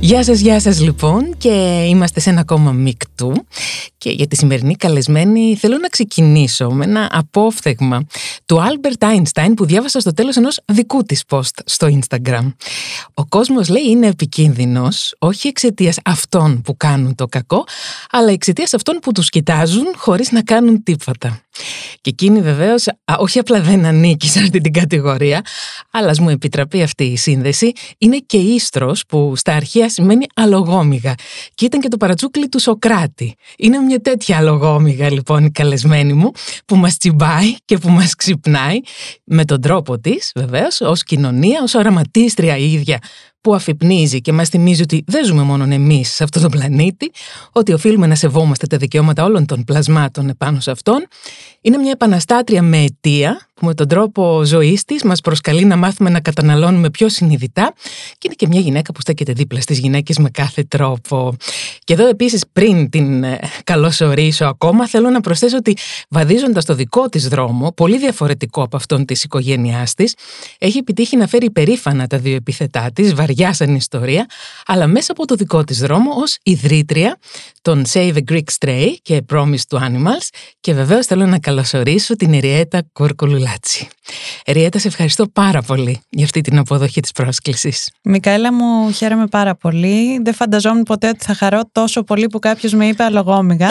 Γεια σας, γεια σας λοιπόν και είμαστε σε ένα ακόμα μικτού και για τη σημερινή καλεσμένη θέλω να ξεκινήσω με ένα απόφθεγμα του Albert Einstein που διάβασα στο τέλος ενός δικού της post στο Instagram. Ο κόσμος λέει είναι επικίνδυνος όχι εξαιτίας αυτών που κάνουν το κακό αλλά εξαιτίας αυτών που τους κοιτάζουν χωρίς να κάνουν τίποτα. Και εκείνη βεβαίως όχι απλά δεν ανήκει σε αυτή την κατηγορία, αλλά μου επιτραπεί αυτή η σύνδεση, είναι και ίστρος που στα αρχαία σημαίνει αλογόμηγα. Και ήταν και το παρατσούκλι του Σοκράτη. Είναι μια τέτοια αλογόμηγα λοιπόν η καλεσμένη μου, που μας τσιμπάει και που μας ξυπνάει με τον τρόπο της, βεβαίως, ως κοινωνία, ως οραματίστρια η ίδια που αφυπνίζει και μας θυμίζει ότι δεν ζούμε μόνο εμείς σε αυτόν τον πλανήτη, ότι οφείλουμε να σεβόμαστε τα δικαιώματα όλων των πλασμάτων επάνω σε αυτόν. Είναι μια επαναστάτρια με αιτία που με τον τρόπο ζωής της μας προσκαλεί να μάθουμε να καταναλώνουμε πιο συνειδητά και είναι και μια γυναίκα που στέκεται δίπλα στις γυναίκες με κάθε τρόπο. Και εδώ επίσης, πριν την ε, καλωσορίσω ακόμα, θέλω να προσθέσω ότι βαδίζοντας το δικό της δρόμο, πολύ διαφορετικό από αυτόν της οικογένειάς της, έχει επιτύχει να φέρει περήφανα τα δύο επιθετά της, βαριά σαν ιστορία, αλλά μέσα από το δικό της δρόμο ως ιδρύτρια των Save a Greek Stray και Promise to Animals και βεβαίως θέλω να καλωσορίσω την Εριέτα Κούρκουλουλά Ριέτα, σε ευχαριστώ πάρα πολύ για αυτή την αποδοχή της πρόσκλησης. Μικαέλα μου, χαίρομαι πάρα πολύ. Δεν φανταζόμουν ποτέ ότι θα χαρώ τόσο πολύ που κάποιος με είπε αλογόμηγα.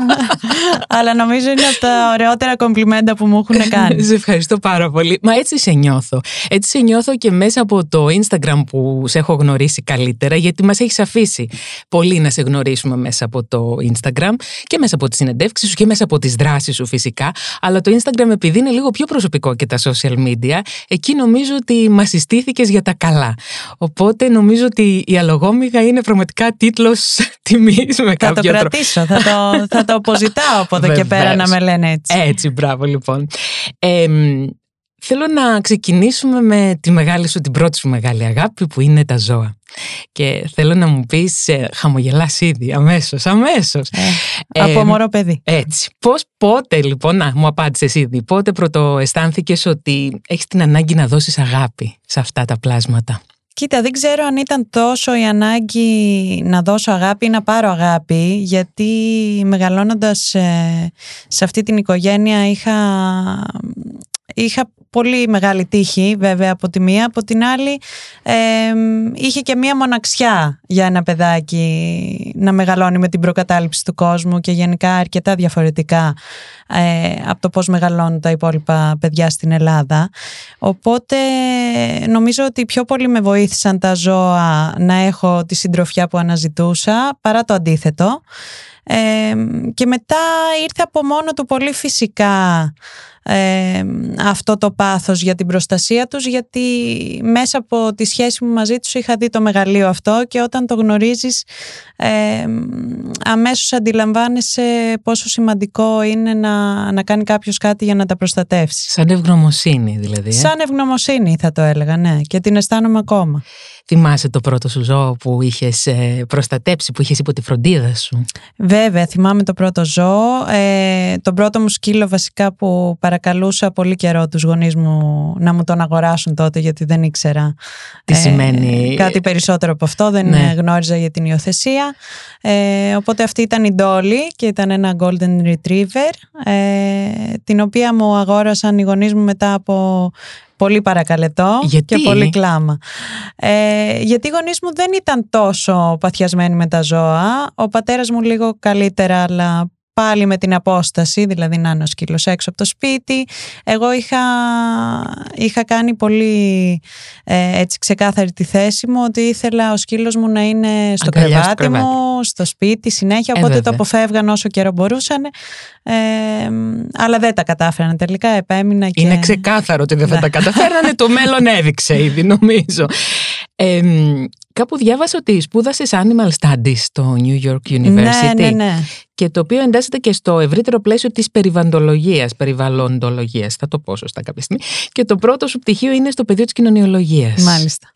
Αλλά νομίζω είναι από τα ωραιότερα κομπλιμέντα που μου έχουν κάνει. σε ευχαριστώ πάρα πολύ. Μα έτσι σε νιώθω. Έτσι σε νιώθω και μέσα από το Instagram που σε έχω γνωρίσει καλύτερα, γιατί μας έχεις αφήσει πολύ να σε γνωρίσουμε μέσα από το Instagram και μέσα από τις συνεντεύξεις σου και μέσα από τις δράσεις σου φυσικά. Αλλά το Instagram επειδή είναι λίγο πιο προσωπικό και τα social media, εκεί νομίζω ότι μας συστήθηκες για τα καλά. Οπότε νομίζω ότι η αλογόμηγα είναι πραγματικά τίτλος τιμής με κάποιο τρόπο. Θα το κρατήσω, θα το, θα το αποζητάω από εδώ και πέρα να με λένε έτσι. Έτσι, μπράβο λοιπόν. Ε, Θέλω να ξεκινήσουμε με τη μεγάλη σου, την πρώτη σου μεγάλη αγάπη που είναι τα ζώα. Και θέλω να μου πεις, ε, χαμογελάς ήδη, αμέσως, αμέσως. Ε, από μωρό παιδί. Έτσι. Πώς, πότε λοιπόν, να μου απάντησες ήδη, πότε πρώτο αισθάνθηκες ότι έχεις την ανάγκη να δώσεις αγάπη σε αυτά τα πλάσματα; Κοίτα, δεν ξέρω αν ήταν τόσο η ανάγκη να δώσω αγάπη ή να πάρω αγάπη, γιατί μεγαλώνοντας ε, σε αυτή την οικογένεια είχα, είχα πολύ μεγάλη τύχη βέβαια από τη μία, από την άλλη είχε και μία μοναξιά για ένα παιδάκι να μεγαλώνει με την προκατάληψη του κόσμου και γενικά αρκετά διαφορετικά ε, από το πώς μεγαλώνουν τα υπόλοιπα παιδιά στην Ελλάδα. Οπότε νομίζω ότι πιο πολύ με βοήθησαν τα ζώα να έχω τη συντροφιά που αναζητούσα παρά το αντίθετο. και μετά ήρθε από μόνο του πολύ φυσικά αυτό το πάθος για την προστασία τους γιατί μέσα από τη σχέση μου μαζί τους είχα δει το μεγαλείο αυτό και όταν το γνωρίζεις ε, αμέσως αντιλαμβάνεσαι πόσο σημαντικό είναι να, να κάνει κάποιος κάτι για να τα προστατεύσει. Σαν ευγνωμοσύνη δηλαδή. Ε; Σαν ευγνωμοσύνη θα το έλεγα, ναι. Και την αισθάνομαι ακόμα. Θυμάσαι το πρώτο σου ζώο που είχες ε, προστατέψει, που είχες υπό τη φροντίδα σου; Βέβαια, θυμάμαι το πρώτο ζώο. Ε, τον πρώτο μου σκύλο βασικά που παρακαλούσα πολύ καιρό τους γονείς μου να μου τον αγοράσουν τότε γιατί δεν ήξερα τι σημαίνει. κάτι περισσότερο από αυτό, δεν ναι. γνώριζα για την υιοθεσία. Ε, οπότε αυτή ήταν η Dolly και ήταν ένα Golden Retriever ε, την οποία μου αγόρασαν οι γονείς μου μετά από πολύ παρακαλετό και πολύ κλάμα. Ε, γιατί οι γονείς μου δεν ήταν τόσο παθιασμένοι με τα ζώα. Ο πατέρας μου λίγο καλύτερα, αλλά πάλι με την απόσταση, δηλαδή να είναι ο σκύλος έξω από το σπίτι. Εγώ είχα, είχα κάνει πολύ ε, έτσι ξεκάθαρη τη θέση μου ότι ήθελα ο σκύλος μου να είναι στο κρεβάτι, μου, στο σπίτι συνέχεια, ε, οπότε το αποφεύγαν όσο καιρό μπορούσαν. Ε, αλλά δεν τα κατάφεραν τελικά, επέμεινα και... Είναι ξεκάθαρο ότι δεν θα τα καταφέρανε, το μέλλον έδειξε ήδη νομίζω. Ε, κάπου διάβασα ότι σπούδασες Animal Studies στο New York University. Ναι, ναι, ναι και το οποίο εντάσσεται και στο ευρύτερο πλαίσιο της περιβαλλοντολογίας, περιβαλλοντολογίας, θα το πω σωστά κάποια στιγμή. Και το πρώτο σου πτυχίο είναι στο πεδίο της κοινωνιολογίας. Μάλιστα.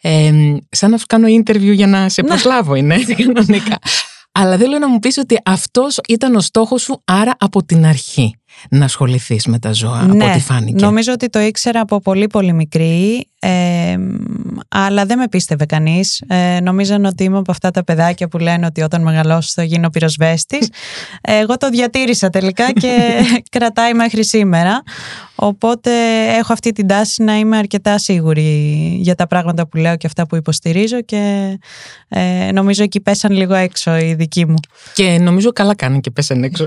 Ε, σαν να σου κάνω interview για να σε προσλάβω είναι έτσι κανονικά. Αλλά θέλω να μου πεις ότι αυτός ήταν ο στόχος σου άρα από την αρχή να ασχοληθείς με τα ζώα ναι, από ό,τι φάνηκε. Νομίζω ότι το ήξερα από πολύ πολύ μικρή ε, αλλά δεν με πίστευε κανείς. Ε, νομίζαν ότι είμαι από αυτά τα παιδάκια που λένε ότι όταν μεγαλώσω θα γίνω πυροσβέστης. Εγώ το διατήρησα τελικά και κρατάει μέχρι σήμερα. Οπότε έχω αυτή την τάση να είμαι αρκετά σίγουρη για τα πράγματα που λέω και αυτά που υποστηρίζω και ε, νομίζω εκεί πέσαν λίγο έξω οι δικοί μου. Και νομίζω καλά κάνουν και πέσαν έξω.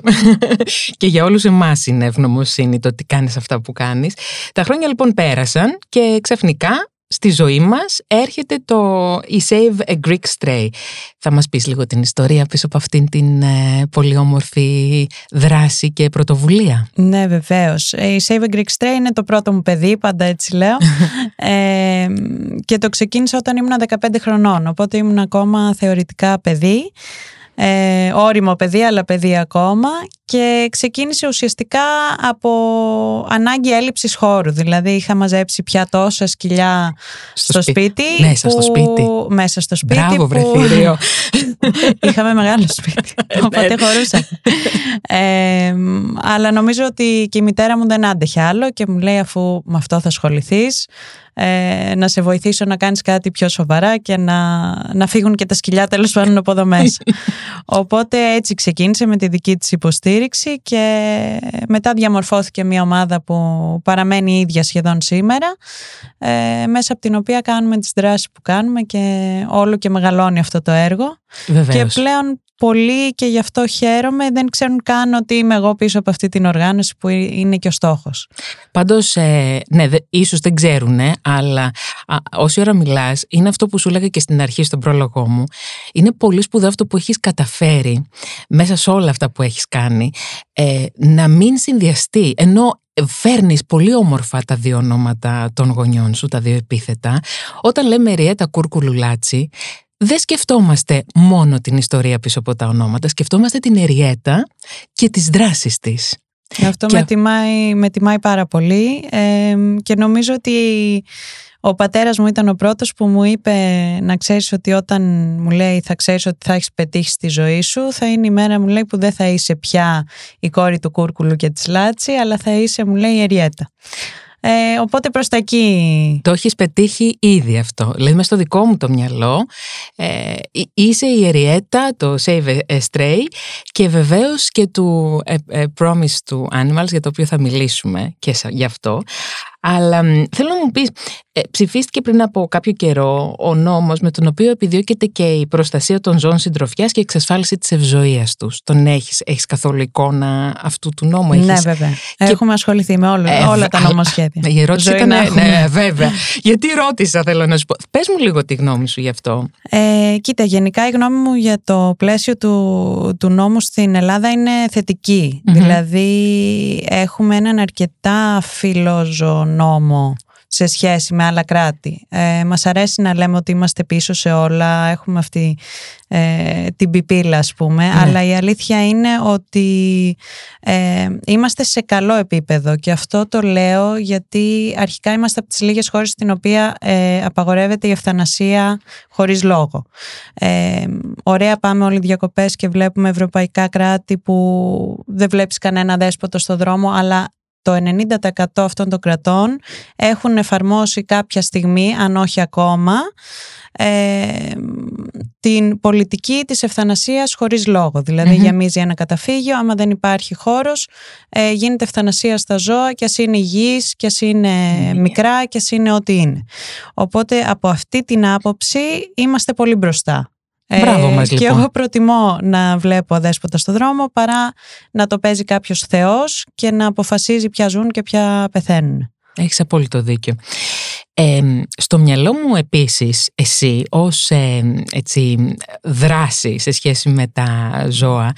και για όλους εμάς είναι ευγνωμοσύνη το ότι κάνεις αυτά που κάνεις. Τα χρόνια λοιπόν πέρασαν και ξαφνικά στη ζωή μας έρχεται το «Η Save a Greek Stray». Θα μας πεις λίγο την ιστορία πίσω από αυτήν την ε, πολύ όμορφη δράση και πρωτοβουλία. Ναι βεβαίως. Η «Save a Greek Stray» είναι το πρώτο μου παιδί, πάντα έτσι λέω. ε, και το ξεκίνησα όταν ήμουν 15 χρονών, οπότε ήμουν ακόμα θεωρητικά παιδί ε, όριμο παιδί αλλά παιδί ακόμα. Και ξεκίνησε ουσιαστικά από ανάγκη έλλειψης χώρου. Δηλαδή είχα μαζέψει πια τόσα σκυλιά στο, σπίτι, μέσα στο σπίτι. μέσα στο σπίτι Μπράβο που... είχαμε μεγάλο σπίτι ε, οπότε ναι. χωρούσα. Ε, αλλά νομίζω ότι και η μητέρα μου δεν άντεχε άλλο και μου λέει αφού με αυτό θα ασχοληθείς ε, να σε βοηθήσω να κάνεις κάτι πιο σοβαρά και να, να φύγουν και τα σκυλιά τέλος πάντων από εδώ μέσα. Οπότε έτσι ξεκίνησε με τη δική της υποστήριξη και μετά διαμορφώθηκε μια ομάδα που παραμένει η ίδια σχεδόν σήμερα ε, μέσα από την οποία κάνουμε τις δράσεις που κάνουμε και όλο και μεγαλώνει αυτό το έργο. Και πλέον πολύ και γι' αυτό χαίρομαι. Δεν ξέρουν καν ότι είμαι εγώ πίσω από αυτή την οργάνωση που είναι και ο στόχος. Πάντως, ε, ναι, δε, ίσως δεν ξέρουν, αλλά α, όση ώρα μιλάς, είναι αυτό που σου έλεγα και στην αρχή στον πρόλογό μου. Είναι πολύ σπουδαίο αυτό που έχεις καταφέρει μέσα σε όλα αυτά που έχεις κάνει, ε, να μην συνδυαστεί, ενώ φέρνεις πολύ όμορφα τα δύο ονόματα των γονιών σου, τα δύο επίθετα. Όταν λέμε Ριέτα Κούρκουλου Λάτσι, δεν σκεφτόμαστε μόνο την ιστορία πίσω από τα ονόματα, σκεφτόμαστε την Εριέτα και τις δράσεις της. Αυτό με, τιμάει, με τιμάει πάρα πολύ και νομίζω ότι ο πατέρας μου ήταν ο πρώτος που μου είπε να ξέρεις ότι όταν μου λέει θα ξέρεις ότι θα έχεις πετύχει στη ζωή σου θα είναι η μέρα μου λέει που δεν θα είσαι πια η κόρη του Κούρκουλου και της Λάτσι αλλά θα είσαι μου λέει η Εριέτα. Ε, οπότε προς τα εκεί. Το έχεις πετύχει ήδη αυτό. Δηλαδή μες στο δικό μου το μυαλό ε, είσαι η Εριέτα, το Save a Stray και βεβαίως και του ε, ε, Promise to Animals για το οποίο θα μιλήσουμε και γι' αυτό. Αλλά θέλω να μου πεις, ε, ψηφίστηκε πριν από κάποιο καιρό ο νόμος με τον οποίο επιδιώκεται και η προστασία των ζώων συντροφιάς και η εξασφάλιση της ευζοίας τους. Τον έχεις, έχεις καθόλου εικόνα αυτού του νόμου. Ναι, έχεις... Ναι βέβαια. Και... Έχουμε ασχοληθεί με όλα, ε, όλα τα νομοσχέδια. Η ερώτηση ήταν, ναι, βέβαια. Γιατί ρώτησα θέλω να σου πω. Πες μου λίγο τη γνώμη σου γι' αυτό. Ε, κοίτα, γενικά η γνώμη μου για το πλαίσιο του, του νόμου στην Ελλάδα είναι Δηλαδή έχουμε έναν αρκετά φιλόζωο νόμο σε σχέση με άλλα κράτη. Ε, μας αρέσει να λέμε ότι είμαστε πίσω σε όλα, έχουμε αυτή ε, την πιπίλα ας πούμε, ναι. αλλά η αλήθεια είναι ότι ε, είμαστε σε καλό επίπεδο και αυτό το λέω γιατί αρχικά είμαστε από τις λίγες χώρες στην οποία ε, απαγορεύεται η ευθανασία χωρίς λόγο. Ε, ωραία πάμε όλοι διακοπές και βλέπουμε ευρωπαϊκά κράτη που δεν βλέπεις κανένα δέσποτο στο δρόμο αλλά το 90% αυτών των κρατών έχουν εφαρμόσει κάποια στιγμή, αν όχι ακόμα, ε, την πολιτική της ευθανασίας χωρίς λόγο. Δηλαδή mm-hmm. γεμίζει ένα καταφύγιο, άμα δεν υπάρχει χώρος, ε, γίνεται ευθανασία στα ζώα και ας είναι υγιής και ας είναι μικρά και ας είναι ό,τι είναι. Οπότε από αυτή την άποψη είμαστε πολύ μπροστά. Μπράβο μας, ε, Και λοιπόν. εγώ προτιμώ να βλέπω αδέσποτα στο δρόμο παρά να το παίζει κάποιος θεός και να αποφασίζει ποια ζουν και ποια πεθαίνουν. Έχεις απόλυτο δίκιο. Ε, στο μυαλό μου επίσης εσύ ως ε, έτσι, δράση σε σχέση με τα ζώα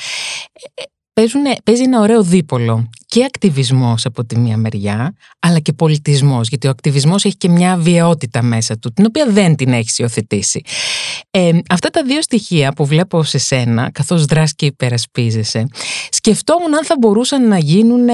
παίζουν, παίζει ένα ωραίο δίπολο και ακτιβισμός από τη μία μεριά, αλλά και πολιτισμός, γιατί ο ακτιβισμός έχει και μια βιαιότητα μέσα του, την οποία δεν την έχεις υιοθετήσει. Ε, αυτά τα δύο στοιχεία που βλέπω σε σένα, καθώς δράς και υπερασπίζεσαι, σκεφτόμουν αν θα μπορούσαν να γίνουν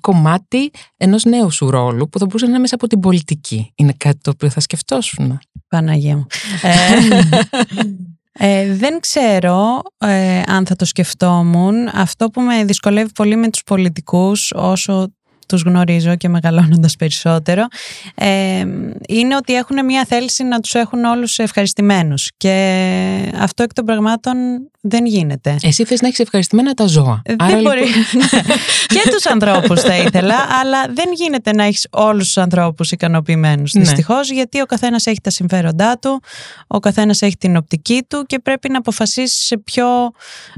κομμάτι ενός νέου σου ρόλου, που θα μπορούσε να είναι μέσα από την πολιτική. Είναι κάτι το οποίο θα σκεφτόσουν. Παναγία μου. Ε, ε, δεν ξέρω ε, αν θα το σκεφτόμουν. Αυτό που με δυσκολεύει πολύ με τους πολιτικούς όσο τους γνωρίζω και μεγαλώνοντας περισσότερο ε, είναι ότι έχουν μια θέληση να τους έχουν όλους ευχαριστημένους και αυτό εκ των πραγμάτων δεν γίνεται. Εσύ θες να έχεις ευχαριστημένα τα ζώα. Δεν Άρα, μπορεί. Λοιπόν... και τους ανθρώπους θα ήθελα, αλλά δεν γίνεται να έχεις όλους τους ανθρώπους ικανοποιημένους. Ναι. Δυστυχώς, γιατί ο καθένας έχει τα συμφέροντά του, ο καθένας έχει την οπτική του και πρέπει να αποφασίσεις σε ποιο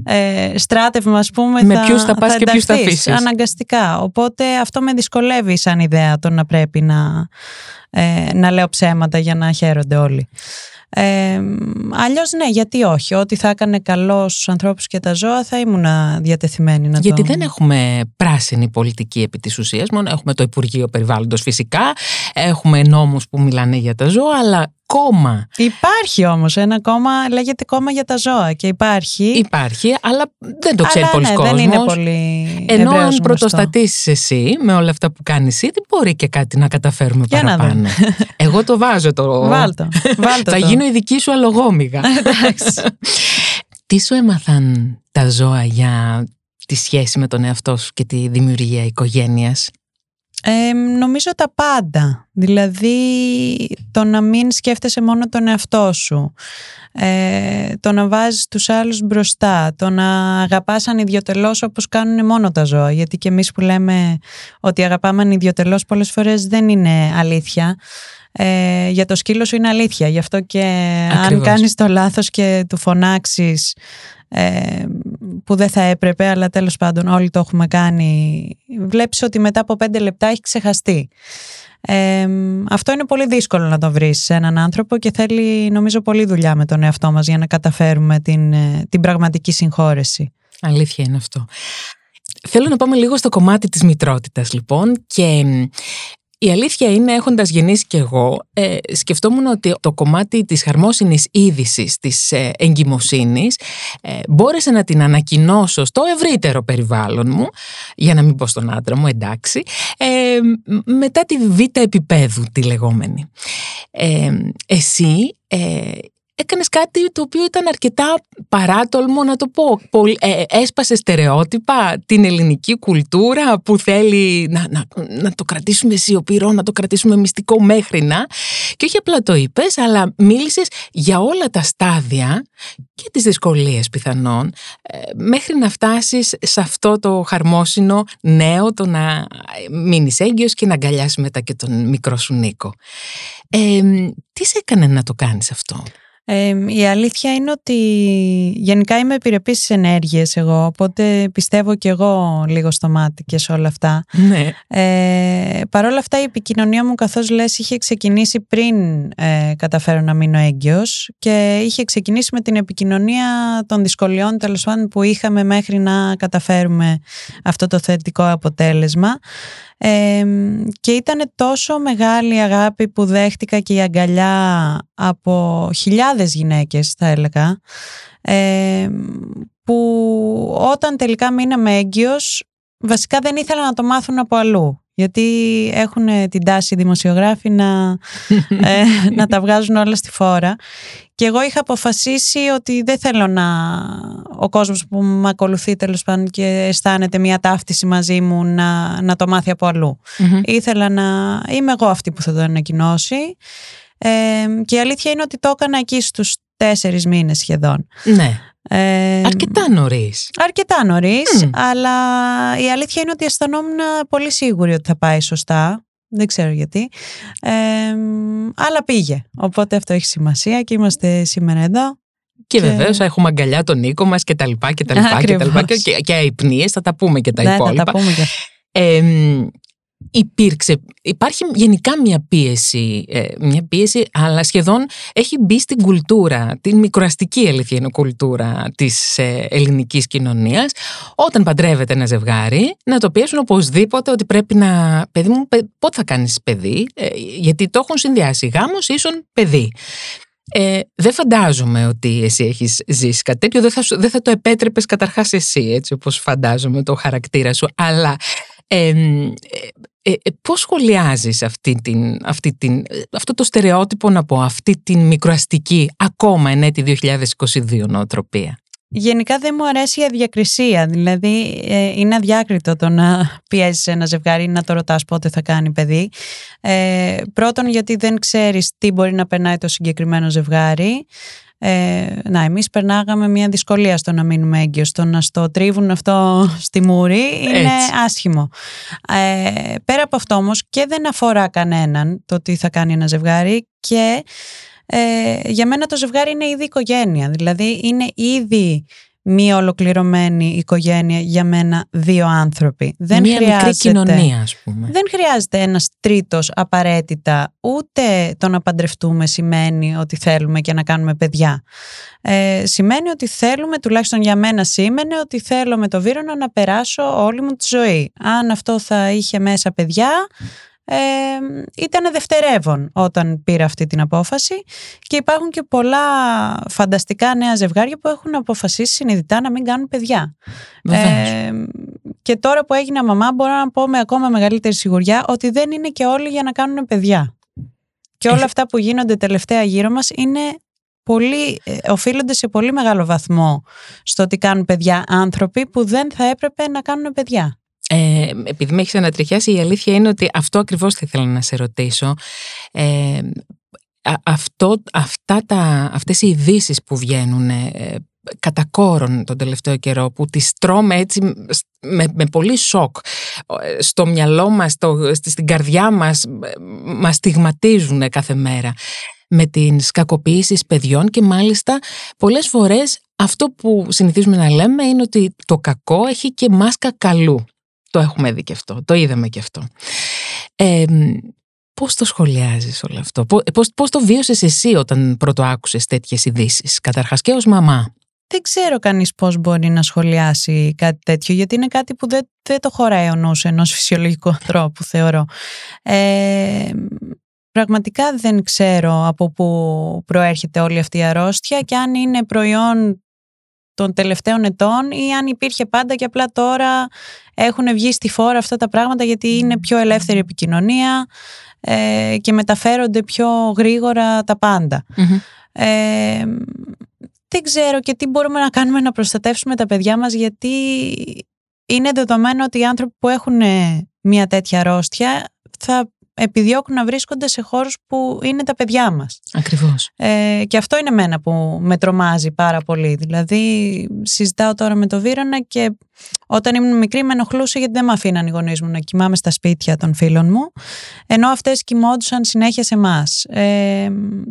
ε, στράτευμα, ας πούμε, με θα, ποιους θα πας και ποιους θα αφήσεις. Αναγκαστικά. Οπότε αυτό με δυσκολεύει σαν ιδέα το να πρέπει να, ε, να λέω ψέματα για να χαίρονται όλοι. Ε, Αλλιώς ναι, γιατί όχι. Ό,τι θα έκανε καλός στους ανθρώπους και τα ζώα θα ήμουν διατεθειμένη να γιατί δεν έχουμε πράσινη πολιτική επί της ουσίας. Μόνο έχουμε το Υπουργείο Περιβάλλοντος φυσικά. Έχουμε νόμους που μιλάνε για τα ζώα, αλλά κόμμα. Υπάρχει όμως ένα κόμμα, λέγεται κόμμα για τα ζώα και υπάρχει. Υπάρχει, αλλά δεν το ξέρει πολλοί ναι, κόσμος. δεν είναι πολύ Ενώ αν πρωτοστατήσεις εσύ με όλα αυτά που κάνεις ήδη, μπορεί και κάτι να καταφέρουμε για παραπάνω. Εγώ το βάζω το... Βάλτο. Βάλτο Θα γίνω η δική σου αλογόμηγα. Τι σου έμαθαν τα ζώα για τη σχέση με τον εαυτό σου και τη δημιουργία οικογένειας; Ε, νομίζω τα πάντα. Δηλαδή το να μην σκέφτεσαι μόνο τον εαυτό σου. Ε, το να βάζεις τους άλλους μπροστά. Το να αγαπάς ανιδιοτελώς όπως κάνουν μόνο τα ζώα. Γιατί και εμείς που λέμε ότι αγαπάμε ανιδιοτελώς πολλές φορές δεν είναι αλήθεια. Ε, για το σκύλο σου είναι αλήθεια. Γι' αυτό και αν κάνεις το λάθος και του φωνάξεις ε, που δεν θα έπρεπε, αλλά τέλος πάντων όλοι το έχουμε κάνει, βλέπεις ότι μετά από πέντε λεπτά έχει ξεχαστεί. Ε, αυτό είναι πολύ δύσκολο να το βρεις σε έναν άνθρωπο και θέλει νομίζω πολύ δουλειά με τον εαυτό μας για να καταφέρουμε την, ε, την πραγματική συγχώρεση. Αλήθεια είναι αυτό. Θέλω να πάμε λίγο στο κομμάτι της μητρότητας λοιπόν και η αλήθεια είναι, έχοντας γεννήσει κι εγώ, ε, σκεφτόμουν ότι το κομμάτι της χαρμόσυνης είδησης της ε, εγκυμοσύνης ε, μπόρεσε να την ανακοινώσω στο ευρύτερο περιβάλλον μου, για να μην πω στον άντρα μου, εντάξει, ε, μετά τη β' επίπεδου τη λεγόμενη. Ε, εσύ έκανες κάτι το οποίο ήταν αρκετά παράτολμο να το πω. Ε, έσπασε στερεότυπα την ελληνική κουλτούρα που θέλει να, να, να το κρατήσουμε σιωπηρό, να το κρατήσουμε μυστικό μέχρι να. Και όχι απλά το είπες, αλλά μίλησες για όλα τα στάδια και τις δυσκολίες πιθανόν ε, μέχρι να φτάσεις σε αυτό το χαρμόσυνο νέο το να μείνεις έγκυος και να αγκαλιάσεις μετά και τον μικρό σου Νίκο. Ε, τι σε έκανε να το κάνεις αυτό; Η αλήθεια είναι ότι γενικά είμαι επιρρεπής στις ενέργειες εγώ, οπότε πιστεύω και εγώ λίγο στο μάτι και σε όλα αυτά. Ναι. Ε, Παρ' όλα αυτά η επικοινωνία μου καθώς λες είχε ξεκινήσει πριν ε, καταφέρω να μείνω έγκυος και είχε ξεκινήσει με την επικοινωνία των δυσκολιών τέλος πάντων που είχαμε μέχρι να καταφέρουμε αυτό το θετικό αποτέλεσμα και ήταν τόσο μεγάλη η αγάπη που δέχτηκα και η αγκαλιά από χιλιάδες γυναίκες θα έλεγα που όταν τελικά μείναμε έγκυος βασικά δεν ήθελα να το μάθουν από αλλού γιατί έχουν την τάση οι δημοσιογράφοι να, ε, να τα βγάζουν όλα στη φόρα και εγώ είχα αποφασίσει ότι δεν θέλω να ο κόσμος που με ακολουθεί τέλος πάντων και αισθάνεται μια ταύτιση μαζί μου να, να το μάθει από Ήθελα να είμαι εγώ αυτή που θα το ανακοινώσει ε, και η αλήθεια είναι ότι το έκανα εκεί στους τέσσερις μήνες σχεδόν. Ναι. Ε, αρκετά νωρίς. Αρκετά νωρίς, αλλά η αλήθεια είναι ότι αισθανόμουν πολύ σίγουρη ότι θα πάει σωστά. Δεν ξέρω γιατί. Ε, αλλά πήγε. Οπότε αυτό έχει σημασία και είμαστε σήμερα εδώ. Και, και... βεβαίως έχουμε αγκαλιά τον Νίκο μας και τα λοιπά και τα λοιπά και τα λοιπά και, και, και θα τα πούμε και τα ναι, υπόλοιπα. Θα τα πούμε και... Ε, υπήρξε, υπάρχει γενικά μια πίεση, ε, μια πίεση, αλλά σχεδόν έχει μπει στην κουλτούρα, την μικροαστική αλήθεια κουλτούρα της ε, ελληνικής κοινωνίας, όταν παντρεύεται ένα ζευγάρι, να το πιέσουν οπωσδήποτε ότι πρέπει να, παιδί μου, πότε θα κάνεις παιδί, ε, γιατί το έχουν συνδυάσει γάμος ίσον παιδί. Ε, δεν φαντάζομαι ότι εσύ έχεις ζήσει κάτι τέτοιο, δεν θα, δεν θα το επέτρεπες καταρχάς εσύ, έτσι όπως φαντάζομαι το χαρακτήρα σου, αλλά Ε, ε, ε, πώς σχολιάζεις αυτή την, αυτή την, αυτό το στερεότυπο να πω, αυτή την μικροαστική ακόμα εν έτη 2022 νοοτροπία; Γενικά δεν μου αρέσει η αδιακρισία, δηλαδή ε, είναι αδιάκριτο το να πιέζεις ένα ζευγάρι να το ρωτάς πότε θα κάνει παιδί. Ε, πρώτον γιατί δεν ξέρεις τι μπορεί να περνάει το συγκεκριμένο ζευγάρι. Ε, να, εμείς περνάγαμε μια δυσκολία στο να μείνουμε έγκυος, το να στο τρίβουν αυτό στη μούρη είναι άσχημο. Ε, πέρα από αυτό όμως και δεν αφορά κανέναν το τι θα κάνει ένα ζευγάρι και ε, για μένα το ζευγάρι είναι ήδη οικογένεια. Δηλαδή είναι ήδη μία ολοκληρωμένη οικογένεια για μένα δύο άνθρωποι. Δεν μία χρειάζεται, μικρή κοινωνία ας πούμε. Δεν χρειάζεται ένας τρίτος απαραίτητα ούτε το να παντρευτούμε σημαίνει ότι θέλουμε και να κάνουμε παιδιά. Ε, σημαίνει ότι θέλουμε, τουλάχιστον για μένα σήμαινε ότι θέλω με το Βύρονα να περάσω όλη μου τη ζωή. Αν αυτό θα είχε μέσα παιδιά ε, ήταν δευτερεύον όταν πήρα αυτή την απόφαση και υπάρχουν και πολλά φανταστικά νέα ζευγάρια που έχουν αποφασίσει συνειδητά να μην κάνουν παιδιά. Ε, και τώρα που έγινα μαμά μπορώ να πω με ακόμα μεγαλύτερη σιγουριά ότι δεν είναι και όλοι για να κάνουν παιδιά. Και όλα αυτά που γίνονται τελευταία γύρω μας είναι πολύ, ε, οφείλονται σε πολύ μεγάλο βαθμό στο ότι κάνουν παιδιά άνθρωποι που δεν θα έπρεπε να κάνουν παιδιά. Ε, επειδή με έχεις ανατριχιάσει, η αλήθεια είναι ότι αυτό ακριβώς θα ήθελα να σε ρωτήσω. Ε, αυτό, αυτά τα, αυτές οι ειδήσεις που βγαίνουν ε, κατά κόρον τον τελευταίο καιρό που τις τρώμε έτσι με, με πολύ σοκ ε, στο μυαλό μας, στο, στην καρδιά μας μας στιγματίζουν κάθε μέρα με τις κακοποίησεις παιδιών και μάλιστα πολλές φορές αυτό που συνηθίζουμε να λέμε είναι ότι το κακό έχει και μάσκα καλού. Το έχουμε δει και αυτό, το είδαμε και αυτό. Ε, πώς το σχολιάζεις όλο αυτό, πώς, πώς το βίωσες εσύ όταν πρώτο άκουσες τέτοιες ειδήσεις, καταρχάς και ως μαμά. Δεν ξέρω κανείς πώς μπορεί να σχολιάσει κάτι τέτοιο, γιατί είναι κάτι που δεν, δεν το χωράει ο νους ενός φυσιολογικού ανθρώπου, θεωρώ. Ε, πραγματικά δεν ξέρω από πού προέρχεται όλη αυτή η αρρώστια και αν είναι προϊόν των τελευταίων ετών ή αν υπήρχε πάντα και απλά τώρα έχουν βγει στη φόρα αυτά τα πράγματα γιατί είναι πιο ελεύθερη επικοινωνία ε, και μεταφέρονται πιο γρήγορα τα παντα Ε, δεν ξέρω και τι μπορούμε να κάνουμε να προστατεύσουμε τα παιδιά μας γιατί είναι δεδομένο ότι οι άνθρωποι που έχουν μια τέτοια αρρώστια θα επιδιώκουν να βρίσκονται σε χώρους που είναι τα παιδιά μας. Ακριβώς. Ε, και αυτό είναι μένα που με τρομάζει πάρα πολύ. Δηλαδή συζητάω τώρα με το Βύρονα και όταν ήμουν μικρή με ενοχλούσε γιατί δεν με αφήναν οι γονείς μου να κοιμάμαι στα σπίτια των φίλων μου ενώ αυτές κοιμόντουσαν συνέχεια σε εμάς. Ε,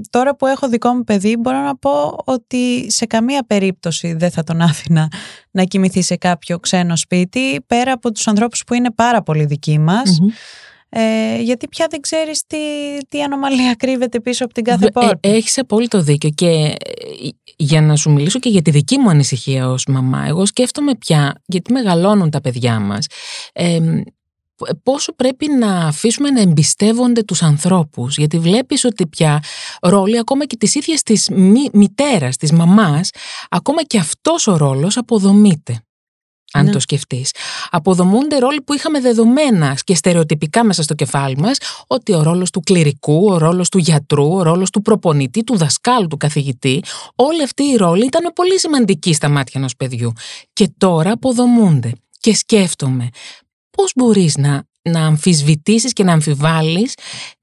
τώρα που έχω δικό μου παιδί μπορώ να πω ότι σε καμία περίπτωση δεν θα τον άφηνα να κοιμηθεί σε κάποιο ξένο σπίτι πέρα από τους ανθρώπους που είναι πάρα πολύ δικοί μας ε, γιατί πια δεν ξέρεις τι, τι ανομαλία κρύβεται πίσω από την κάθε ε, πόρτα. Ε, έχεις απόλυτο δίκιο και ε, για να σου μιλήσω και για τη δική μου ανησυχία ως μαμά, εγώ σκέφτομαι πια, γιατί μεγαλώνουν τα παιδιά μας, ε, πόσο πρέπει να αφήσουμε να εμπιστεύονται τους ανθρώπους γιατί βλέπεις ότι πια ρόλοι ακόμα και της ίδιας της μητέρας, της μαμάς ακόμα και αυτός ο ρόλος αποδομείται αν ναι. το σκεφτείς. Αποδομούνται ρόλοι που είχαμε δεδομένα και στερεοτυπικά μέσα στο κεφάλι μας, ότι ο ρόλος του κληρικού, ο ρόλος του γιατρού, ο ρόλος του προπονητή, του δασκάλου, του καθηγητή, όλοι αυτοί οι ρόλοι ήταν πολύ σημαντικοί στα μάτια ενός παιδιού. Και τώρα αποδομούνται. Και σκέφτομαι, πώς μπορείς να, να αμφισβητήσεις και να αμφιβάλλεις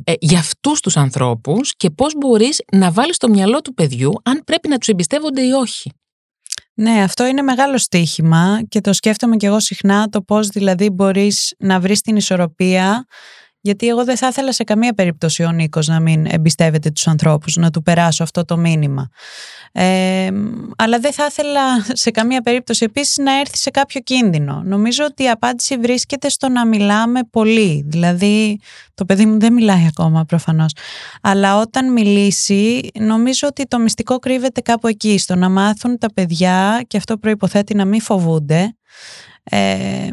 ε, για αυτούς τους ανθρώπους και πώς μπορείς να βάλεις το μυαλό του παιδιού αν πρέπει να τους εμπιστεύονται ή όχι. Ναι, αυτό είναι μεγάλο στοίχημα και το σκέφτομαι και εγώ συχνά το πώς δηλαδή μπορείς να βρεις την ισορροπία γιατί εγώ δεν θα ήθελα σε καμία περίπτωση ο Νίκος να μην εμπιστεύεται τους ανθρώπους, να του περάσω αυτό το μήνυμα. Ε, αλλά δεν θα ήθελα σε καμία περίπτωση επίσης να έρθει σε κάποιο κίνδυνο. Νομίζω ότι η απάντηση βρίσκεται στο να μιλάμε πολύ. Δηλαδή, το παιδί μου δεν μιλάει ακόμα προφανώς. Αλλά όταν μιλήσει, νομίζω ότι το μυστικό κρύβεται κάπου εκεί, στο να μάθουν τα παιδιά, και αυτό προϋποθέτει να μην φοβούνται, ε,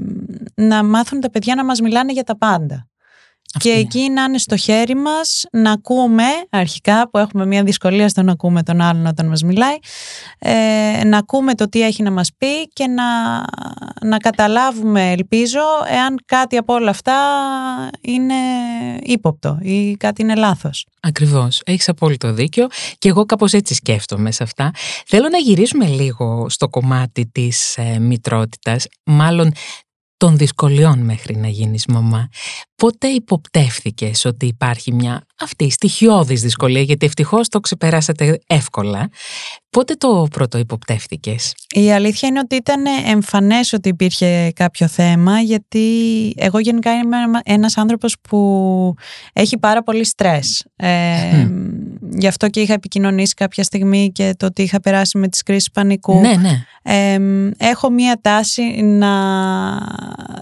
να μάθουν τα παιδιά να μας μιλάνε για τα πάντα και εκεί να είναι στο χέρι μας να ακούμε αρχικά που έχουμε μια δυσκολία στο να ακούμε τον άλλον όταν μας μιλάει ε, να ακούμε το τι έχει να μας πει και να, να καταλάβουμε ελπίζω εάν κάτι από όλα αυτά είναι ύποπτο ή κάτι είναι λάθος. Ακριβώς, έχεις απόλυτο δίκιο και εγώ κάπως έτσι σκέφτομαι σε αυτά. Θέλω να γυρίσουμε λίγο στο κομμάτι της ε, μητρότητας, μάλλον των δυσκολιών μέχρι να γίνεις μαμά. Πότε υποπτεύθηκες ότι υπάρχει μια αυτή στοιχειώδης δυσκολία, γιατί ευτυχώς το ξεπεράσατε εύκολα. Πότε το πρώτο υποπτεύθηκες; Η αλήθεια είναι ότι ήταν εμφανές ότι υπήρχε κάποιο θέμα, γιατί εγώ γενικά είμαι ένας άνθρωπος που έχει πάρα πολύ στρες. Ε, Γι' αυτό και είχα επικοινωνήσει κάποια στιγμή και το ότι είχα περάσει με τις κρίσεις πανικού. Ναι, ναι. έχω μία τάση να,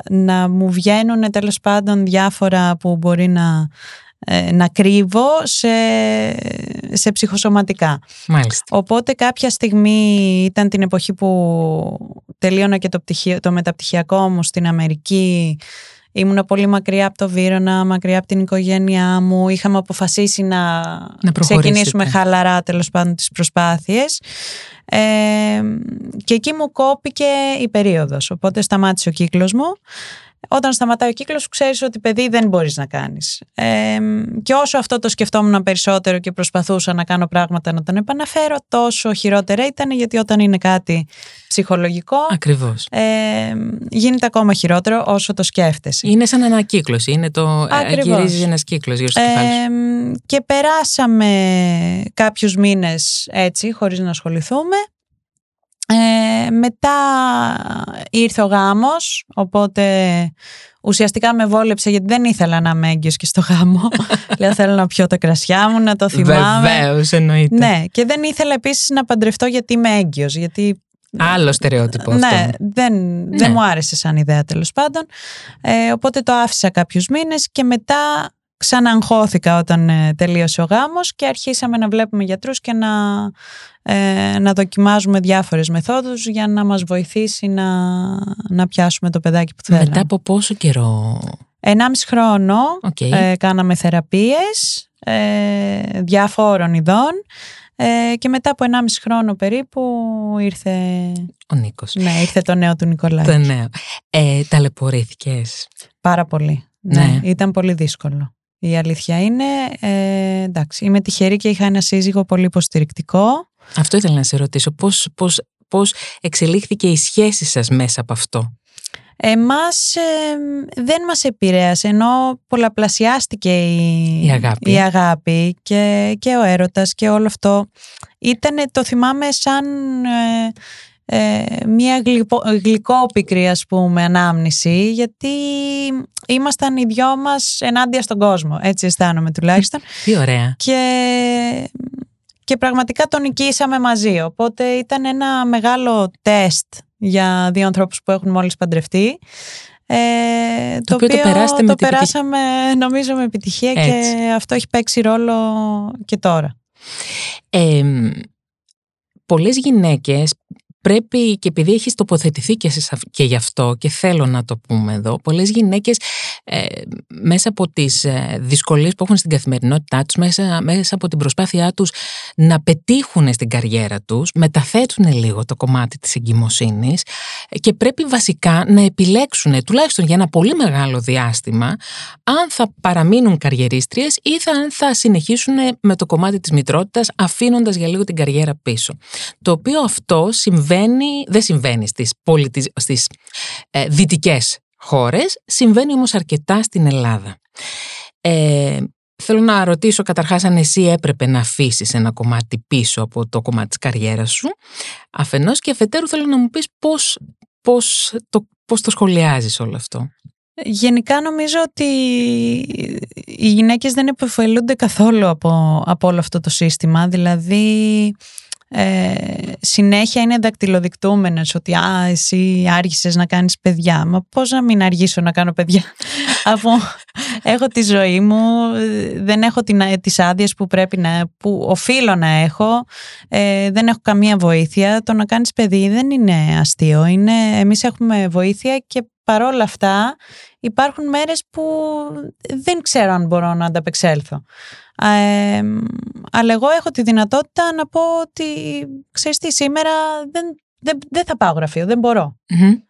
να μου βγαίνουν τέλος πάντων διάφορα που μπορεί να, ε, να κρύβω σε, σε ψυχοσωματικά. Μάλιστα. Οπότε κάποια στιγμή ήταν την εποχή που τελείωνα και το, πτυχίο, το μεταπτυχιακό μου στην Αμερική Ήμουν πολύ μακριά από το Βύρονα, μακριά από την οικογένειά μου. Είχαμε αποφασίσει να, να ξεκινήσουμε χαλαρά τέλος πάντων τις προσπάθειες. Ε, και εκεί μου κόπηκε η περίοδος, οπότε σταμάτησε ο κύκλος μου όταν σταματάει ο κύκλος σου ξέρεις ότι παιδί δεν μπορείς να κάνεις. Ε, και όσο αυτό το σκεφτόμουν περισσότερο και προσπαθούσα να κάνω πράγματα να τον επαναφέρω, τόσο χειρότερα ήταν γιατί όταν είναι κάτι ψυχολογικό Ακριβώς. Ε, γίνεται ακόμα χειρότερο όσο το σκέφτεσαι. Είναι σαν ανακύκλωση, είναι το ε, γυρίζεις ένας κύκλος γύρω στο κεφάλι Και περάσαμε κάποιους μήνες έτσι χωρίς να ασχοληθούμε ε, μετά ήρθε ο γάμος, οπότε ουσιαστικά με βόλεψε γιατί δεν ήθελα να είμαι έγκυος και στο γάμο. Λέω θέλω να πιω τα κρασιά μου, να το θυμάμαι. Βεβαίως, εννοείται. Ναι, και δεν ήθελα επίσης να παντρευτώ γιατί είμαι έγκυος, γιατί... Άλλο στερεότυπο αυτό. Ναι, δεν, δεν ναι. μου άρεσε σαν ιδέα τέλος πάντων. Ε, οπότε το άφησα κάποιους μήνες και μετά ξαναγχώθηκα όταν ε, τελείωσε ο γάμος και αρχίσαμε να βλέπουμε γιατρούς και να, ε, να δοκιμάζουμε διάφορες μεθόδους για να μας βοηθήσει να, να πιάσουμε το παιδάκι που θέλαμε. Μετά από πόσο καιρό; Ενάμιση χρόνο ε, κάναμε θεραπείες ε, διάφορων ειδών ε, και μετά από 1,5 χρόνο περίπου ήρθε... Ο Νίκος. Ναι, ήρθε το νέο του Νικολάκη. Το νέο. Ε, ταλαιπωρήθηκες; Πάρα πολύ. Ναι, ναι, ήταν πολύ δύσκολο. Η αλήθεια είναι, ε, εντάξει, είμαι τυχερή και είχα ένα σύζυγο πολύ υποστηρικτικό. Αυτό ήθελα να σε ρωτήσω. Πώς, πώς, πώς εξελίχθηκε η σχέση σας μέσα από αυτό; Εμάς ε, δεν μας επηρέασε ενώ πολλαπλασιάστηκε η, η αγάπη, η αγάπη και, και ο έρωτας και όλο αυτό. Ήτανε, το θυμάμαι σαν ε, ε, μια γλυκό, γλυκόπικρη ας πούμε ανάμνηση γιατί ήμασταν οι δυο μας ενάντια στον κόσμο. Έτσι αισθάνομαι τουλάχιστον. Τι ωραία. Και, και πραγματικά τον νικήσαμε μαζί. Οπότε ήταν ένα μεγάλο τεστ για δύο ανθρώπους που έχουν μόλις παντρευτεί. Ε, το, το, οποίο το, περάσαμε το περάσαμε νομίζω με επιτυχία και αυτό έχει παίξει ρόλο και τώρα. Ε, πολλές γυναίκες πρέπει και επειδή έχεις τοποθετηθεί και, σε, και γι' αυτό και θέλω να το πούμε εδώ, πολλές γυναίκες ε, μέσα από τις ε, δυσκολίες που έχουν στην καθημερινότητά τους, μέσα, μέσα από την προσπάθειά τους να πετύχουν στην καριέρα τους, μεταθέτουν λίγο το κομμάτι της εγκυμοσύνης και πρέπει βασικά να επιλέξουν τουλάχιστον για ένα πολύ μεγάλο διάστημα αν θα παραμείνουν καριερίστριες ή θα, θα συνεχίσουν με το κομμάτι της μητρότητας αφήνοντας για λίγο την καριέρα πίσω. Το οποίο αυτό συμβαίνει, δεν συμβαίνει στις, πολιτισ... στις ε, δυτικές χώρες, συμβαίνει όμως αρκετά στην Ελλάδα. Ε, θέλω να ρωτήσω καταρχάς αν εσύ έπρεπε να αφήσεις ένα κομμάτι πίσω από το κομμάτι της καριέρας σου, αφενός και αφετέρου θέλω να μου πεις πώς, πώς, το, πώς το σχολιάζεις όλο αυτό. Γενικά νομίζω ότι οι γυναίκες δεν επωφελούνται καθόλου από, από όλο αυτό το σύστημα. Δηλαδή ε, συνέχεια είναι δακτυλοδεικτούμενες ότι α, εσύ άργησες να κάνεις παιδιά. Μα πώς να μην αργήσω να κάνω παιδιά αφού έχω τη ζωή μου, δεν έχω την, τις άδειες που πρέπει να, που οφείλω να έχω, ε, δεν έχω καμία βοήθεια. Το να κάνεις παιδί δεν είναι αστείο. Είναι, εμείς έχουμε βοήθεια και παρόλα αυτά υπάρχουν μέρες που δεν ξέρω αν μπορώ να ανταπεξέλθω. Ε, αλλά εγώ έχω τη δυνατότητα να πω ότι ξέρεις τι σήμερα δεν, δεν, δεν θα πάω γραφείο, δεν μπορω